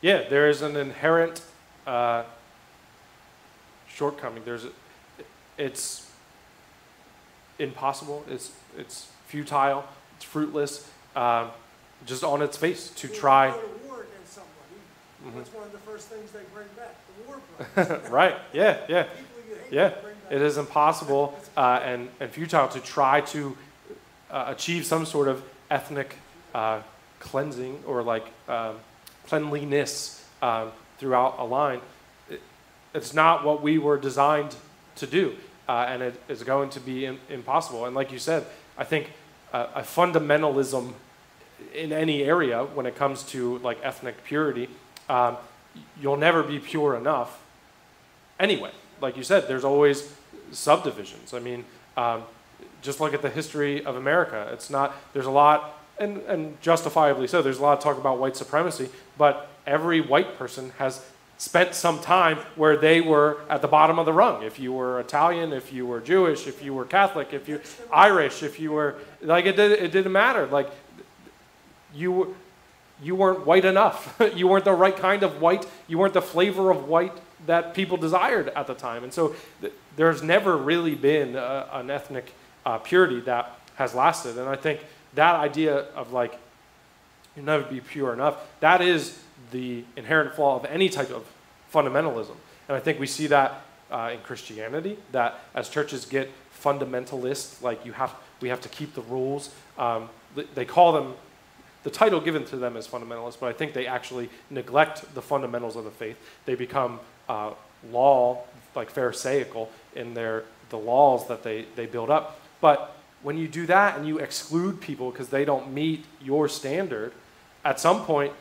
Yeah, there is an inherent uh, shortcoming. There's, a, it's impossible. It's it's futile. It's fruitless. Um, just on its face to you try. Go to war against somebody, Mhm. what's one of the first things they bring back? The war *laughs* right? Yeah, yeah. People you hate, Yeah, they bring back. It is impossible uh, and, and futile to try to uh, achieve some sort of ethnic uh, cleansing or like um, cleanliness um, throughout a line. It, it's not what we were designed to do, uh, and it is going to be in, impossible. And like you said, I think uh, a fundamentalism in any area when it comes to like ethnic purity, um, you'll never be pure enough anyway. Like you said, there's always subdivisions. I mean, um, just look at the history of America. It's not, there's a lot, and, and justifiably so, there's a lot of talk about white supremacy, but every white person has spent some time where they were at the bottom of the rung. If you were Italian, if you were Jewish, if you were Catholic, if you Irish, if you were, like it, did, it didn't matter. Like you, you weren't white enough. *laughs* you weren't the right kind of white. You weren't the flavor of white that people desired at the time. And so th- there's never really been a, an ethnic uh, purity that has lasted. And I think that idea of like, you'll never be pure enough, that is the inherent flaw of any type of fundamentalism. And I think we see that uh, in Christianity, that as churches get fundamentalist, like you have, we have to keep the rules. Um, they call them the title given to them is fundamentalist, but I think they actually neglect the fundamentals of the faith. They become uh, law, like Pharisaical, in their the laws that they, they build up. But when you do that and you exclude people because they don't meet your standard, at some point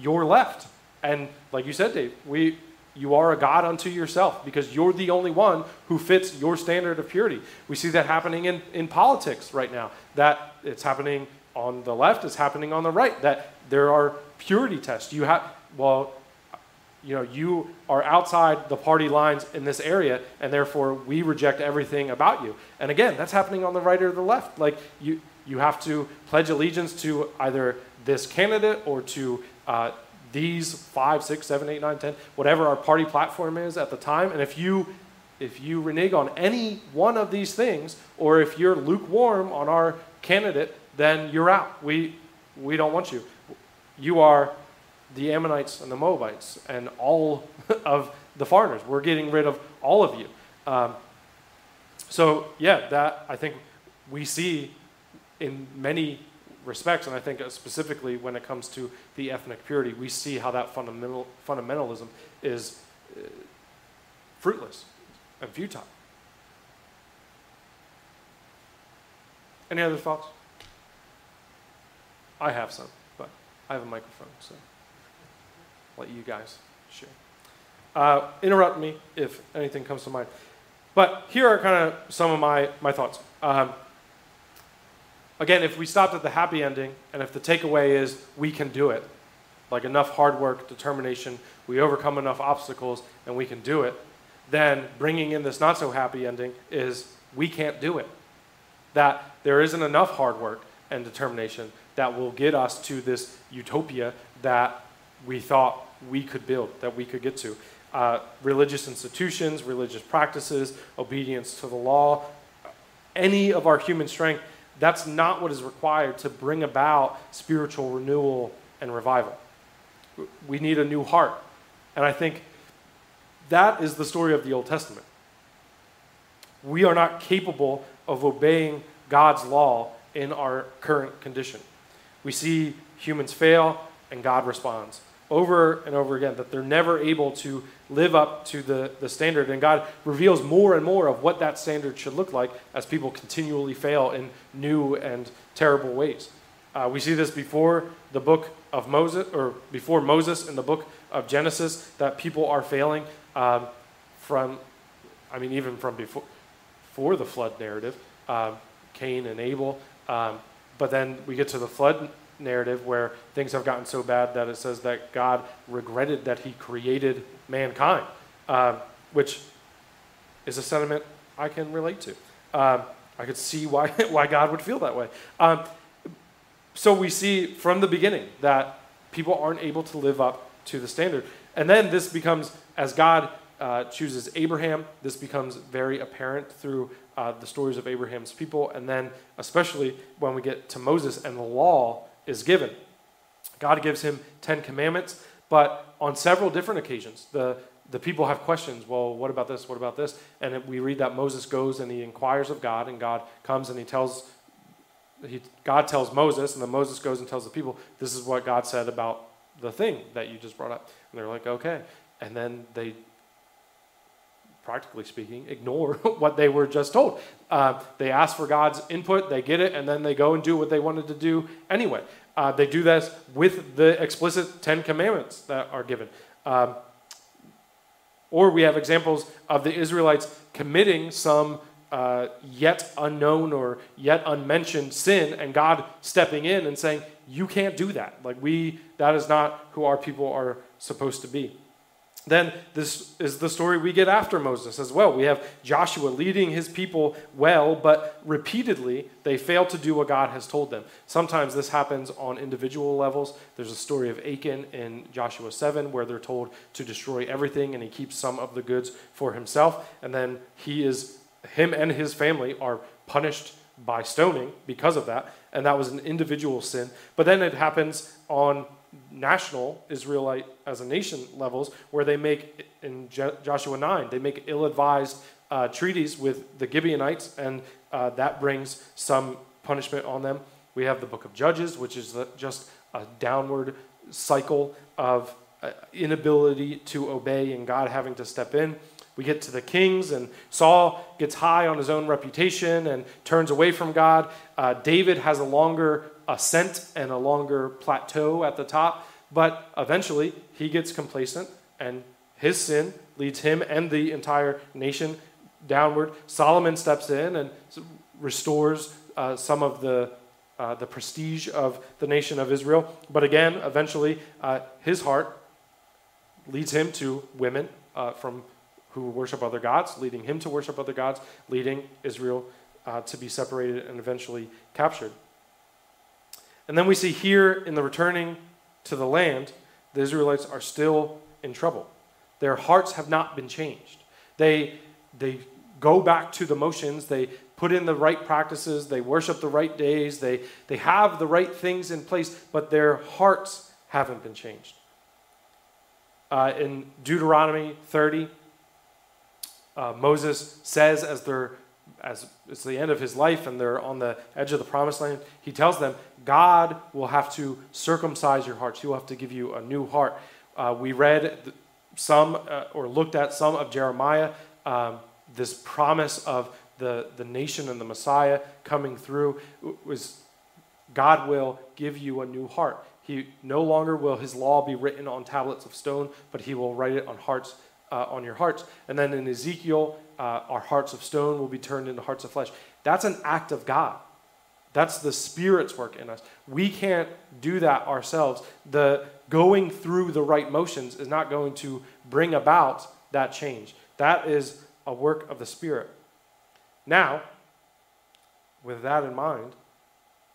you're left. And like you said, Dave, we you are a God unto yourself because you're the only one who fits your standard of purity. We see that happening in, in politics right now. That it's happening on the left, it's happening on the right. That there are purity tests. You have well, you know, you are outside the party lines in this area, and therefore we reject everything about you. And again, that's happening on the right or the left. Like you, you have to pledge allegiance to either this candidate or to uh, these five, six, seven, eight, nine, ten, whatever our party platform is at the time. And if you if you renege on any one of these things, or if you're lukewarm on our candidate, then you're out. We, we don't want you. You are the Ammonites and the Moabites and all *laughs* of the foreigners. We're getting rid of all of you. Um, so, yeah, that I think we see in many respects, and I think specifically when it comes to the ethnic purity, we see how that fundamental, fundamentalism is uh, fruitless and futile. Any other thoughts? I have some, but I have a microphone, so I'll let you guys share. Uh, interrupt me if anything comes to mind. But here are kind of some of my, my thoughts. Um, again, if we stopped at the happy ending, and if the takeaway is we can do it, like enough hard work, determination, we overcome enough obstacles, and we can do it, then bringing in this not so happy ending is we can't do it. That there isn't enough hard work and determination that will get us to this utopia that we thought we could build, that we could get to. Uh, religious institutions, religious practices, obedience to the law, any of our human strength, that's not what is required to bring about spiritual renewal and revival. We need a new heart. And I think that is the story of the Old Testament. We are not capable of obeying God's law in our current condition. We see humans fail and God responds over and over again, that they're never able to live up to the, the standard. And God reveals more and more of what that standard should look like as people continually fail in new and terrible ways. Uh, we see this before the book of Moses, or before Moses in the book of Genesis, that people are failing um, from, I mean, even from before, before the flood narrative, um, Cain and Abel. Um, but then we get to the flood narrative where things have gotten so bad that it says that God regretted that he created mankind, um, which is a sentiment I can relate to. Um, I could see why, *laughs* why God would feel that way. Um, so we see from the beginning that people aren't able to live up to the standard. And then this becomes, as God uh, chooses Abraham, this becomes very apparent through uh, the stories of Abraham's people. And then, especially when we get to Moses and the law is given. God gives him Ten Commandments, but on several different occasions, the, the people have questions. Well, what about this? What about this? And we read that Moses goes and he inquires of God, and God comes and he tells, he, God tells Moses, and then Moses goes and tells the people, this is what God said about the thing that you just brought up. And they're like, okay. And then they practically speaking, ignore *laughs* what they were just told. Uh, they ask for God's input, they get it, and then they go and do what they wanted to do anyway. Uh, they do this with the explicit Ten Commandments that are given. Um, or we have examples of the Israelites committing some uh, yet unknown or yet unmentioned sin, and God stepping in and saying, "You can't do that. Like we, that is not who our people are supposed to be." Then this is the story we get after Moses as well. We have Joshua leading his people well, but repeatedly they fail to do what God has told them. Sometimes this happens on individual levels. There's a story of Achan in Joshua 7 where they're told to destroy everything and he keeps some of the goods for himself. And then he is, him and his family are punished by stoning because of that. And that was an individual sin. But then it happens on national Israelite as a nation levels, where they make, in Joshua 9, they make ill advised uh, treaties with the Gibeonites, and uh, that brings some punishment on them. We have the book of Judges, which is just a downward cycle of uh, inability to obey and God having to step in. We get to the kings, and Saul gets high on his own reputation and turns away from God. Uh, David has a longer ascent and a longer plateau at the top, but eventually he gets complacent, and his sin leads him and the entire nation downward. Solomon steps in and restores uh, some of the uh, the prestige of the nation of Israel. But again, eventually, uh, his heart leads him to women uh, from who worship other gods, leading him to worship other gods, leading Israel uh, to be separated and eventually captured. And then we see here in the returning to the land, the Israelites are still in trouble. Their hearts have not been changed. They, they go back to the motions, they put in the right practices, they worship the right days, they, they have the right things in place, but their hearts haven't been changed. Uh, in Deuteronomy 30, uh, Moses says, as they're as it's the end of his life and they're on the edge of the promised land, he tells them, God will have to circumcise your hearts. He will have to give you a new heart. Uh, we read some uh, or looked at some of Jeremiah, um, this promise of the, the nation and the Messiah coming through was God will give you a new heart. He no longer will his law be written on tablets of stone, but he will write it on hearts uh, on your hearts. And then in Ezekiel, uh, our hearts of stone will be turned into hearts of flesh. That's an act of God. That's the Spirit's work in us. We can't do that ourselves. The going through the right motions is not going to bring about that change. That is a work of the Spirit. Now, with that in mind,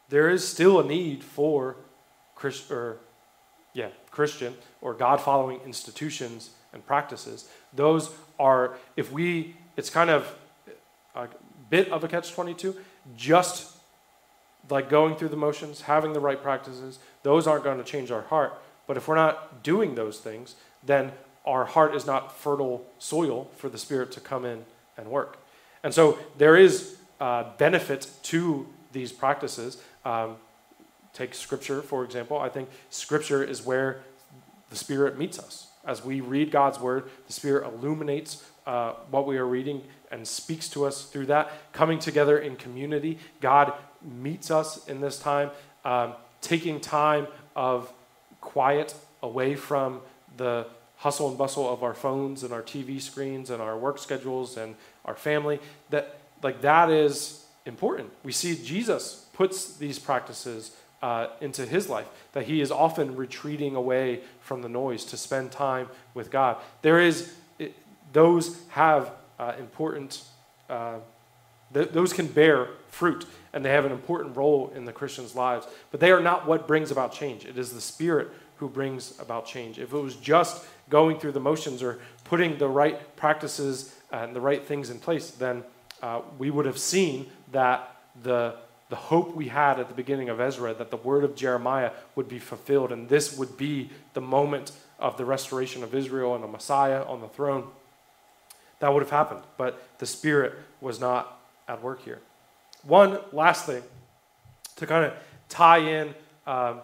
there is still a need for Christ, or, yeah, Christian or God following institutions and practices. Those are, if we, it's kind of a bit of a catch 22, just like going through the motions, having the right practices, those aren't going to change our heart. But if we're not doing those things, then our heart is not fertile soil for the Spirit to come in and work. And so there is uh, benefit to these practices. Um, take Scripture, for example. I think Scripture is where the Spirit meets us. As we read God's Word, the Spirit illuminates uh, what we are reading and speaks to us through that. Coming together in community, God meets us in this time. Um, taking time of quiet away from the hustle and bustle of our phones and our TV screens and our work schedules and our family. That like that is important. We see Jesus puts these practices uh, into his life, that he is often retreating away from the noise to spend time with God. There is, those have uh, important, uh, th- those can bear fruit, and they have an important role in the Christian's lives, but they are not what brings about change. It is the Spirit who brings about change. If it was just going through the motions or putting the right practices and the right things in place, then uh, we would have seen that the the hope we had at the beginning of Ezra that the word of Jeremiah would be fulfilled, and this would be the moment of the restoration of Israel and a Messiah on the throne. That would have happened, but the Spirit was not at work here. One last thing to kind of tie in um,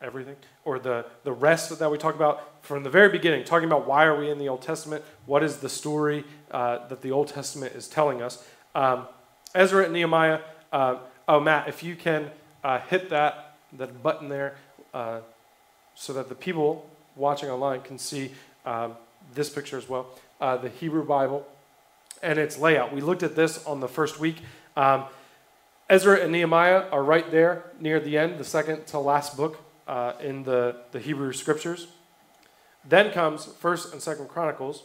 everything, or the, the rest that we talked about from the very beginning, talking about why are we in the Old Testament, what is the story uh, that the Old Testament is telling us. Um, Ezra and Nehemiah uh, oh, Matt, if you can uh, hit that, that button there uh, so that the people watching online can see um, this picture as well uh, the Hebrew Bible and its layout. We looked at this on the first week. Um, Ezra and Nehemiah are right there near the end, the second to last book uh, in the, the Hebrew scriptures. Then comes First and Second Chronicles.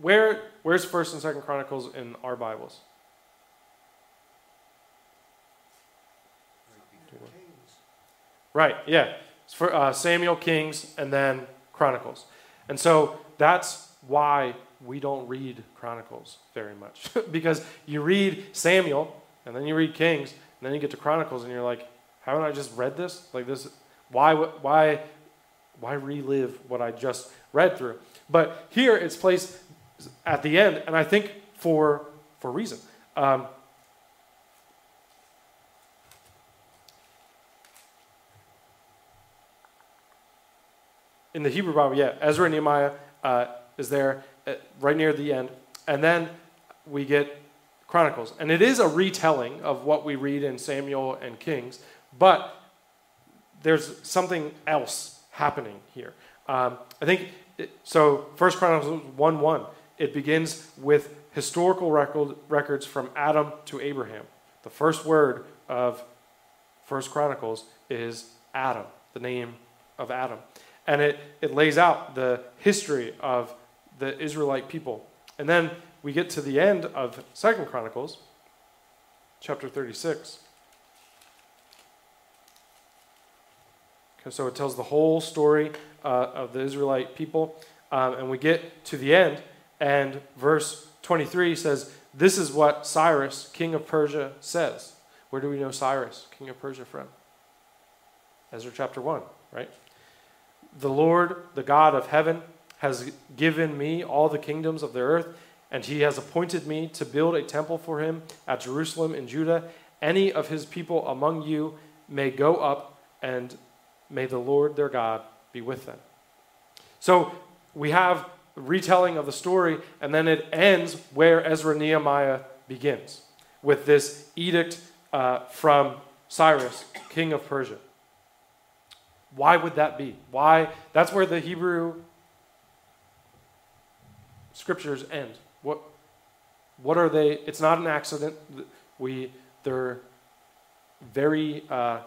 Where, where's First and Second Chronicles in our Bibles? Right, yeah. For uh, Samuel, Kings, and then Chronicles. And so that's why we don't read Chronicles very much. *laughs* because you read Samuel, and then you read Kings, and then you get to Chronicles, and you're like, haven't I just read this? Like this, why, why, why relive what I just read through? But here it's placed at the end, and I think for for reason. Um, in the Hebrew Bible, yeah, Ezra and Nehemiah uh, is there at, uh, right near the end. And then we get Chronicles. And it is a retelling of what we read in Samuel and Kings, but there's something else happening here. Um, I think, it, so First Chronicles 1 1, it begins with historical record, records from Adam to Abraham. The first word of First Chronicles is Adam, the name of Adam and it, it lays out the history of the Israelite people. And then we get to the end of Second Chronicles, chapter 36. Okay, so it tells the whole story uh, of the Israelite people. Um, and we get to the end, and verse 23 says, this is what Cyrus, king of Persia, says. Where do we know Cyrus, king of Persia, from? Ezra chapter 1, right? The Lord, the God of heaven, has given me all the kingdoms of the earth, and he has appointed me to build a temple for him at Jerusalem in Judah. Any of his people among you may go up, and may the Lord their God be with them. So we have retelling of the story, and then it ends where Ezra Nehemiah begins with this edict uh, from Cyrus, king of Persia. Why would that be? Why? That's where the Hebrew scriptures end. What, what are they? It's not an accident. We, they're very uh,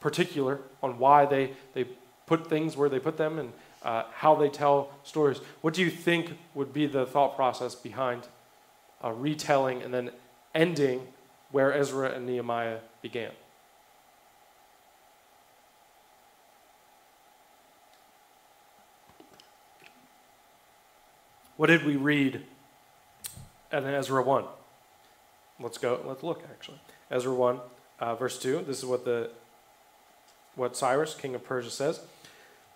particular on why they, they put things where they put them and uh, how they tell stories. What do you think would be the thought process behind a retelling and then ending where Ezra and Nehemiah began? What did we read in Ezra 1? Let's go, let's look actually. Ezra 1, uh, verse 2. This is what, the, what Cyrus, king of Persia, says.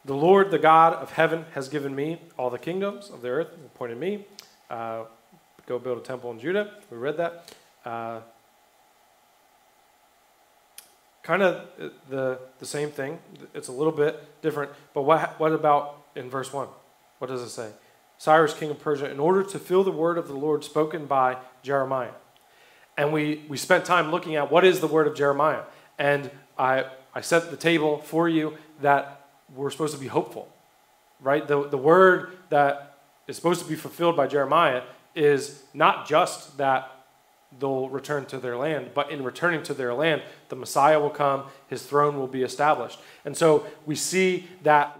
The Lord, the God of heaven, has given me all the kingdoms of the earth, appointed me. Uh, go build a temple in Judah. We read that. Uh, kind of the, the same thing. It's a little bit different. But what, what about in verse 1? What does it say? Cyrus, king of Persia, in order to fill the word of the Lord spoken by Jeremiah. And we, we spent time looking at what is the word of Jeremiah. And I, I set the table for you that we're supposed to be hopeful, right? The, the word that is supposed to be fulfilled by Jeremiah is not just that they'll return to their land, but in returning to their land, the Messiah will come, his throne will be established. And so we see that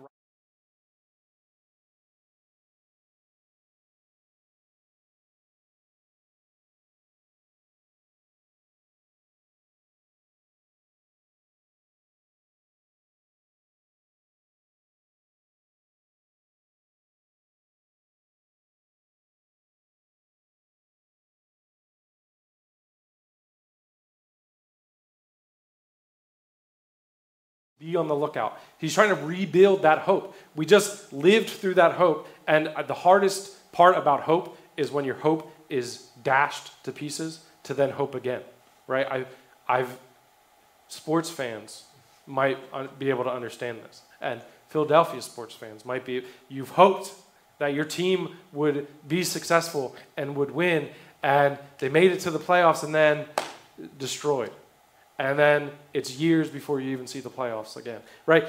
Be on the lookout. He's trying to rebuild that hope. We just lived through that hope, and the hardest part about hope is when your hope is dashed to pieces to then hope again, right? I, I've sports fans might be able to understand this, and Philadelphia sports fans might be. You've hoped that your team would be successful and would win, and they made it to the playoffs and then destroyed and then it's years before you even see the playoffs again, right?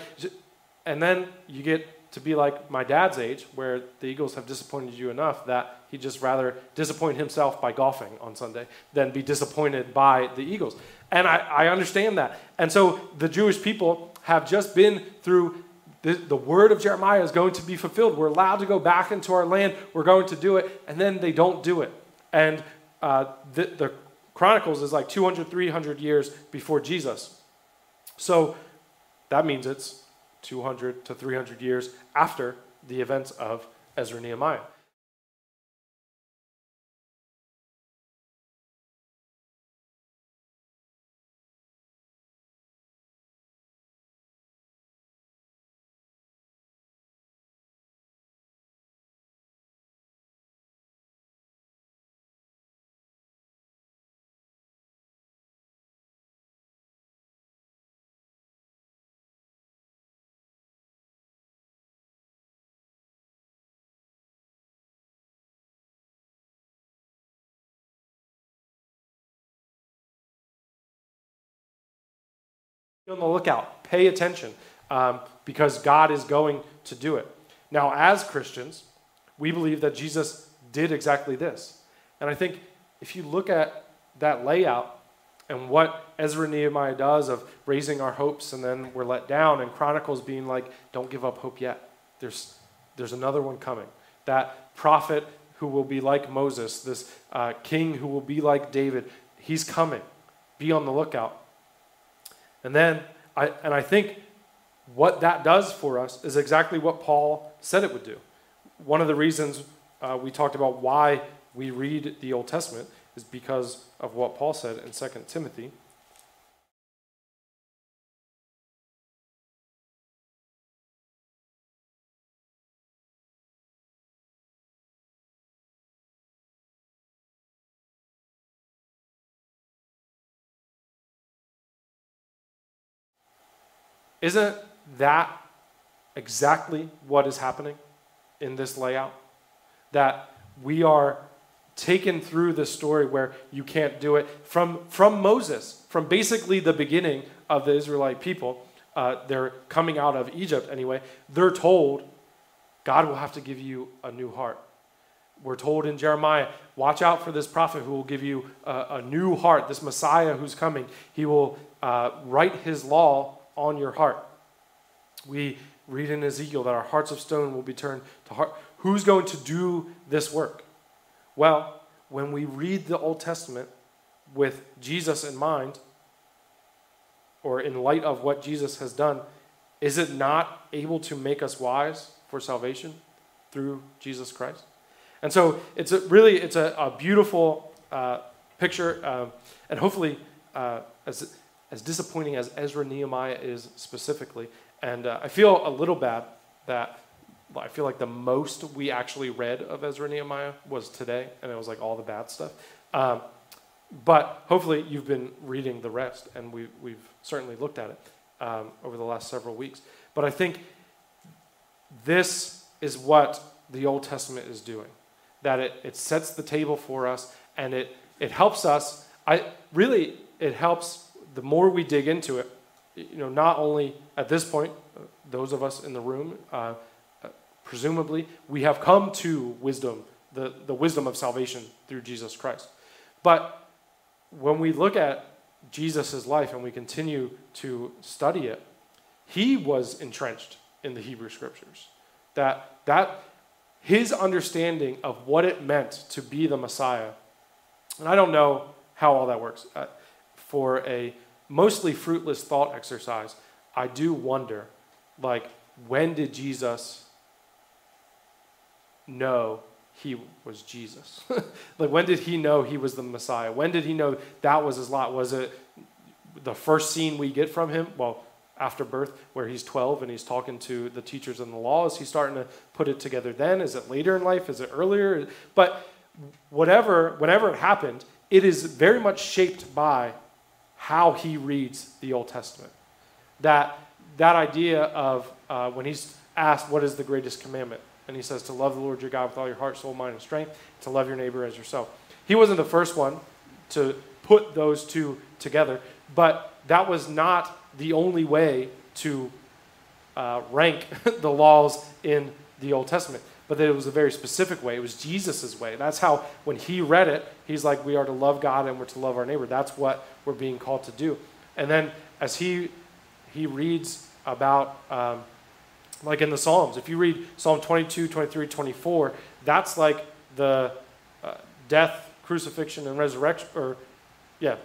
And then you get to be like my dad's age, where the Eagles have disappointed you enough that he'd just rather disappoint himself by golfing on Sunday than be disappointed by the Eagles. And I, I understand that. And so the Jewish people have just been through the, the word of Jeremiah is going to be fulfilled. We're allowed to go back into our land. We're going to do it. And then they don't do it. And uh, the, the Chronicles is like 200, 300 years before Jesus. So that means it's 200 to 300 years after the events of Ezra and Nehemiah. on the lookout. Pay attention um, because God is going to do it. Now, as Christians, we believe that Jesus did exactly this. And I think if you look at that layout and what Ezra Nehemiah does of raising our hopes and then we're let down, and Chronicles being like, don't give up hope yet. There's, there's another one coming. That prophet who will be like Moses, this uh, king who will be like David, he's coming. Be on the lookout. And then, I, and I think what that does for us is exactly what Paul said it would do. One of the reasons uh, we talked about why we read the Old Testament is because of what Paul said in 2 Timothy. Isn't that exactly what is happening in this layout? That we are taken through the story where you can't do it from, from Moses, from basically the beginning of the Israelite people. Uh, they're coming out of Egypt anyway. They're told, God will have to give you a new heart. We're told in Jeremiah, watch out for this prophet who will give you a, a new heart, this Messiah who's coming. He will uh, write his law on your heart. We read in Ezekiel that our hearts of stone will be turned to heart. Who's going to do this work? Well, when we read the Old Testament with Jesus in mind, or in light of what Jesus has done, is it not able to make us wise for salvation through Jesus Christ? And so it's a, really it's a, a beautiful uh, picture, um, and hopefully uh, as as disappointing as Ezra Nehemiah is specifically, and uh, I feel a little bad that I feel like the most we actually read of Ezra Nehemiah was today, and it was like all the bad stuff. Um, but hopefully you've been reading the rest, and we, we've certainly looked at it um, over the last several weeks. But I think this is what the Old Testament is doing that it, it sets the table for us, and it, it helps us. I really, it helps the more we dig into it, you know, not only at this point, uh, those of us in the room, uh, uh, presumably, we have come to wisdom, the, the wisdom of salvation through Jesus Christ. But when we look at Jesus' life and we continue to study it, he was entrenched in the Hebrew scriptures. That, that his understanding of what it meant to be the Messiah, and I don't know how all that works. Uh, for a mostly fruitless thought exercise, I do wonder, like, when did Jesus know he was Jesus? *laughs* like, when did he know he was the Messiah? When did he know that was his lot? Was it the first scene we get from him? Well, after birth, where he's 12 and he's talking to the teachers and the law? Is he starting to put it together then? Is it later in life? Is it earlier? But whatever, whenever it happened, it is very much shaped by how he reads the Old Testament. That, that idea of uh, when he's asked, What is the greatest commandment? And he says, To love the Lord your God with all your heart, soul, mind, and strength, to love your neighbor as yourself. He wasn't the first one to put those two together, but that was not the only way to uh, rank *laughs* the laws in the Old Testament but that it was a very specific way. It was Jesus' way. That's how, when he read it, he's like, we are to love God and we're to love our neighbor. That's what we're being called to do. And then as he, he reads about, um, like in the Psalms, if you read Psalm 22, 23, 24, that's like the uh, death, crucifixion, and resurrection, or yeah,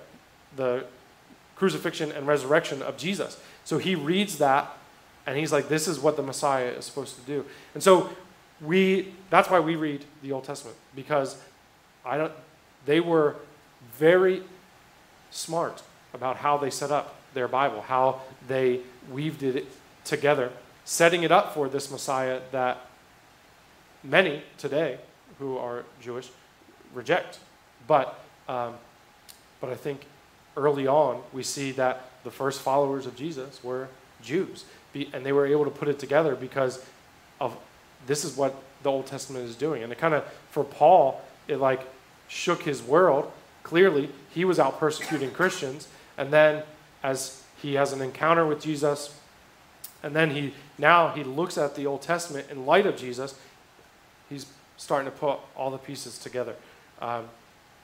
the crucifixion and resurrection of Jesus. So he reads that and he's like, this is what the Messiah is supposed to do. And so we, that's why we read the Old Testament, because I don't, they were very smart about how they set up their Bible, how they weaved it together, setting it up for this Messiah that many today who are Jewish reject. But, um, but I think early on we see that the first followers of Jesus were Jews, and they were able to put it together because of this is what the Old Testament is doing. And it kind of, for Paul, it like shook his world. Clearly, he was out persecuting Christians. And then, as he has an encounter with Jesus, and then he now he looks at the Old Testament in light of Jesus, he's starting to put all the pieces together. Um,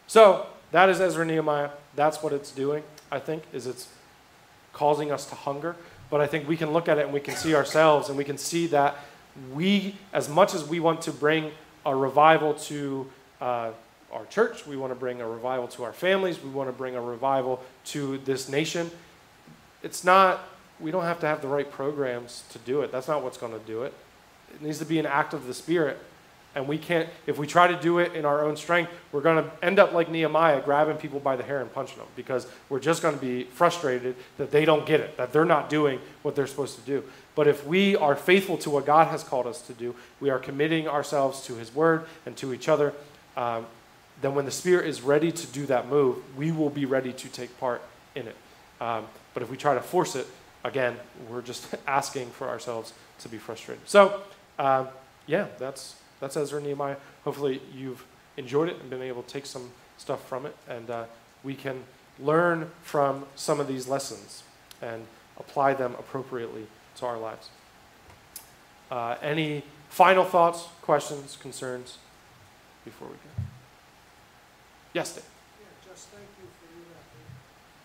so that is Ezra Nehemiah. That's what it's doing. I think is it's causing us to hunger. But I think we can look at it and we can see ourselves and we can see that we, as much as we want to bring a revival to uh, our church, we want to bring a revival to our families, we want to bring a revival to this nation, it's not, we don't have to have the right programs to do it. That's not what's going to do it. It needs to be an act of the Spirit And we can't, if we try to do it in our own strength, we're going to end up like Nehemiah, grabbing people by the hair and punching them because we're just going to be frustrated that they don't get it, that they're not doing what they're supposed to do. But if we are faithful to what God has called us to do, we are committing ourselves to His Word and to each other, um, then when the Spirit is ready to do that move, we will be ready to take part in it. Um, but if we try to force it, again, we're just *laughs* asking for ourselves to be frustrated. So, um, yeah, that's that's Ezra and Nehemiah. Hopefully, you've enjoyed it and been able to take some stuff from it, and uh, we can learn from some of these lessons and apply them appropriately to our lives. Uh, any final thoughts, questions, concerns before we go? Yes, Dave. Yeah, just thank you for your effort.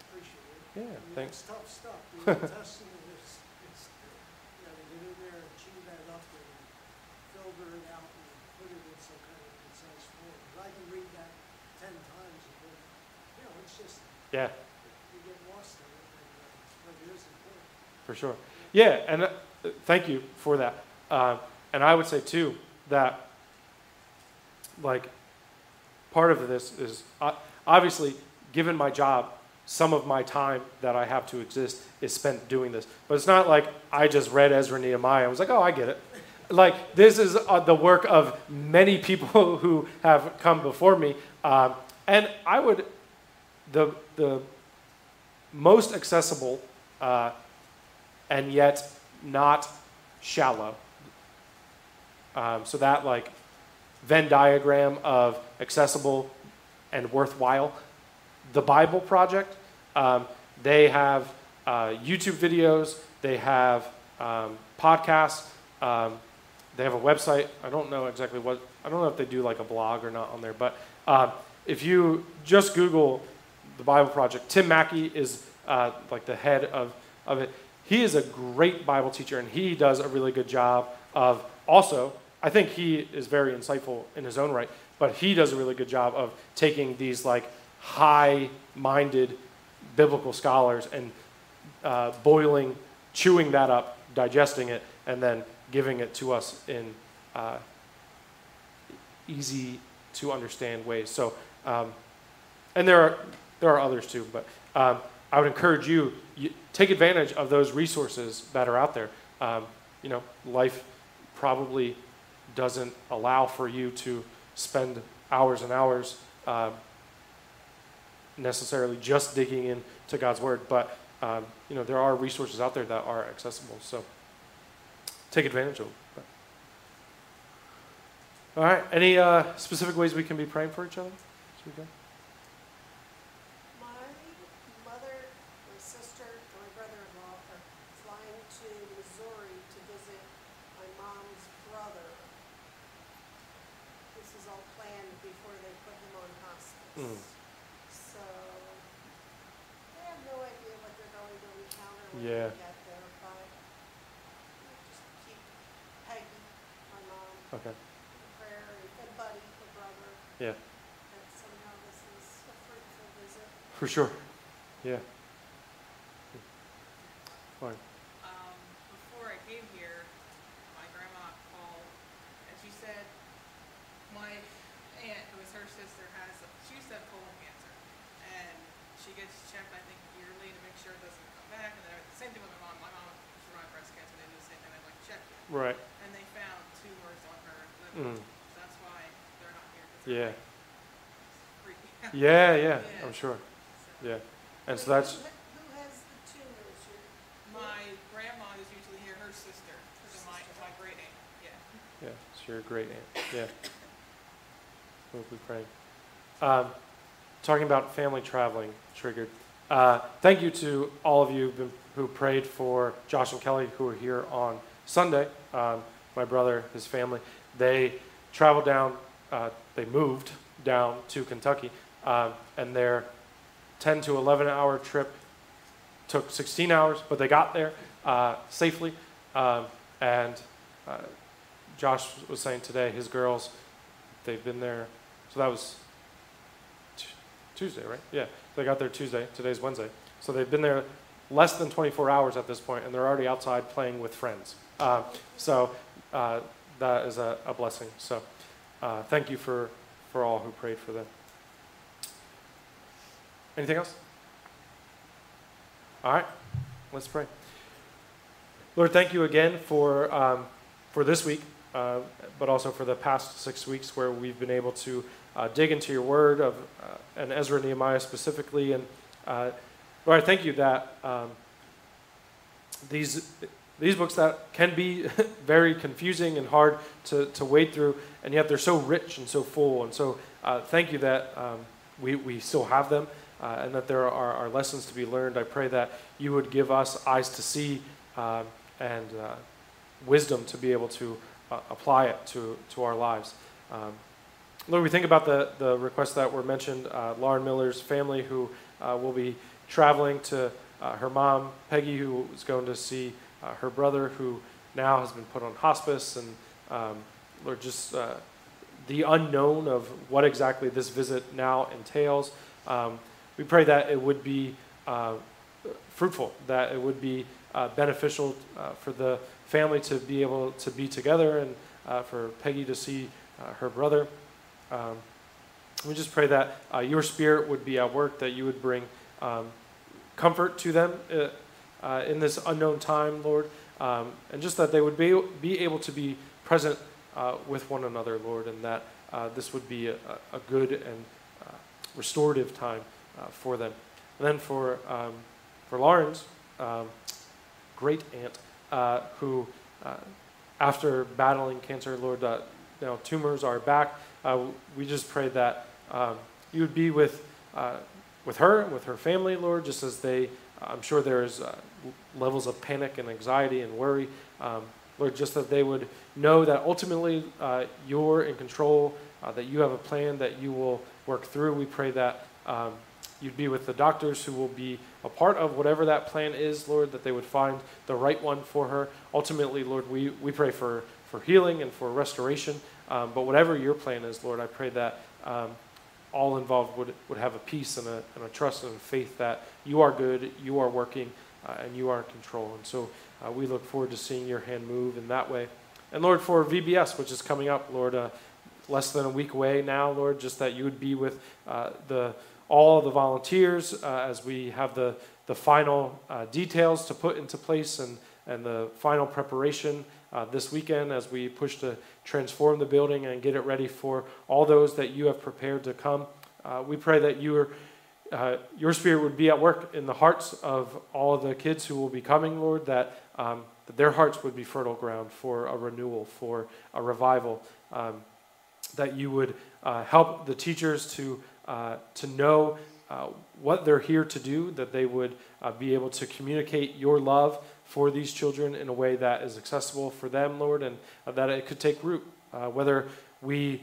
Appreciate it. Yeah, I mean, thanks. It's tough stuff. *laughs* The New Testament is, it's, you know, to get in there and chew that up and filter it out and put it in some kind of concise form. 'Cause I can read that ten times and then, you know, it's just, Yeah, you get lost in it, and, uh, but it is important. for sure. Yeah, and uh, thank you for that. Uh, and I would say too that, like, part of this is uh, obviously, given my job, some of my time that I have to exist is spent doing this. But it's not like I just read Ezra Nehemiah. I was like, oh, I get it. Like, this is uh, the work of many people *laughs* who have come before me. Um, and I would, the, the most accessible uh, and yet not shallow. Um, so that, like, Venn diagram of accessible and worthwhile. The Bible Project, um, they have uh, YouTube videos, they have um, podcasts, um, they have a website. I don't know exactly what, I don't know if they do like a blog or not on there, but uh, if you just Google the Bible Project, Tim Mackie is uh, like the head of, of it. He is a great Bible teacher and he does a really good job of also I think he is very insightful in his own right, but he does a really good job of taking these like high-minded biblical scholars and uh, boiling, chewing that up, digesting it, and then giving it to us in uh, easy to understand ways. So, um, and there are there are others too, but um, I would encourage you, you take advantage of those resources that are out there. Um, you know, life probably doesn't allow for you to spend hours and hours uh, necessarily just digging into God's Word, but um, you know there are resources out there that are accessible. So take advantage of them. All right. Any uh, specific ways we can be praying for each other? as we go? My mother, my sister, and my brother-in-law are flying to Missouri to visit my mom's brother. This is all planned before they put him on hospice. Mm. So, they have no idea what they're going to encounter when Yeah. they get there, but just keep Peggy, my mom, Okay. in prayer, and and Buddy, her brother, Yeah. that somehow this is a fruitful visit. For sure. Yeah. Fine. Um, before I came here, my grandma called and she said, my aunt, who is her sister, has, she used to colon cancer. And she gets checked, I think, yearly to make sure it doesn't come back. And then, the same thing with my mom. My mom survived breast cancer. They do the same thing. I'd like check it. Right. And they found tumors on her liver. Mm. So that's why they're not here. Yeah. like. Yeah, yeah, *laughs* Yeah. I'm sure. So, Yeah. And so that's, Who who has the tumors? Your- My grandma is usually here, her sister, so my, my great aunt, yeah. yeah, so you're a great aunt. Yeah. We'll be praying. Um, talking about family traveling triggered. Uh, thank you to all of you been- who prayed for Josh and Kelly who were here on Sunday. Um, my brother, his family, they traveled down, uh, they moved down to Kentucky, um, and their 10 to 11 hour trip took 16 hours, but they got there uh, safely. Um, and uh, Josh was saying today, his girls, they've been there. So that was t- Tuesday, right? Yeah, they got there Tuesday. Today's Wednesday. So they've been there less than 24 hours at this point, and they're already outside playing with friends. Uh, so that is a, a blessing. So uh, thank you for, for all who prayed for them. Anything else? All right, let's pray. Lord, thank you again for, um, for this week, uh, but also for the past six weeks where we've been able to uh, dig into your word of uh, and Ezra and Nehemiah specifically. And uh, Lord, I thank you that um, these these books that can be *laughs* very confusing and hard to, to wade through, and yet they're so rich and so full. And so, uh, thank you that um, we, we still have them uh, and that there are, are, lessons to be learned. I pray that you would give us eyes to see um, and uh, wisdom to be able to uh, apply it to, to our lives. Um, Lord, we think about the, the requests that were mentioned uh, Lauren Miller's family, who uh, will be traveling to her mom, Peggy, who is going to see uh, her brother, who now has been put on hospice, and um, Lord, just uh, the unknown of what exactly this visit now entails. Um, we pray that it would be uh, fruitful, that it would be uh, beneficial uh, for the family to be able to be together and uh, for Peggy to see her brother. Um, we just pray that your spirit would be at work, that you would bring um, comfort to them uh, in this unknown time, Lord, um, and just that they would be, be able to be present uh, with one another, Lord, and that uh, this would be a, a good and uh, restorative time uh, for them. And then for, um, for Lauren's um, great aunt, uh, who, after battling cancer, Lord, now tumors are back, we just pray that um, you would be with, with her with her family, Lord, just as they I'm sure there's uh, levels of panic and anxiety and worry. Um, Lord, just that they would know that ultimately uh, you're in control, uh, that you have a plan that you will work through. We pray that um, you'd be with the doctors who will be a part of whatever that plan is, Lord, that they would find the right one for her. Ultimately, Lord, we, we pray for, for healing and for restoration. Um, but whatever your plan is, Lord, I pray that um, all involved would, would have a peace and a, and a trust and a faith that you are good, you are working, uh, and you are in control. And so uh, we look forward to seeing your hand move in that way. And Lord, for VBS, which is coming up, Lord, uh, less than a week away now, Lord, just that you would be with uh, the all the volunteers uh, as we have the, the final uh, details to put into place and, and the final preparation uh, this weekend as we push to transform the building and get it ready for all those that you have prepared to come. Uh, we pray that you are, uh, your spirit would be at work in the hearts of all of the kids who will be coming, Lord, that, um, that their hearts would be fertile ground for a renewal, for a revival, um, that you would uh, help the teachers to, uh, to know uh, what they're here to do, that they would be able to communicate your love for these children in a way that is accessible for them, Lord, and uh, that it could take root. Uh, whether we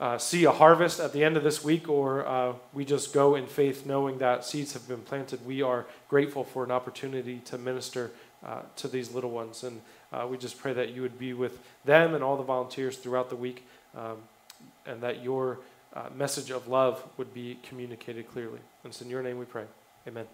uh, see a harvest at the end of this week or uh, we just go in faith knowing that seeds have been planted, we are grateful for an opportunity to minister uh, to these little ones. And uh, we just pray that you would be with them and all the volunteers throughout the week um, and that your Uh, message of love would be communicated clearly. And it's in your name we pray. Amen.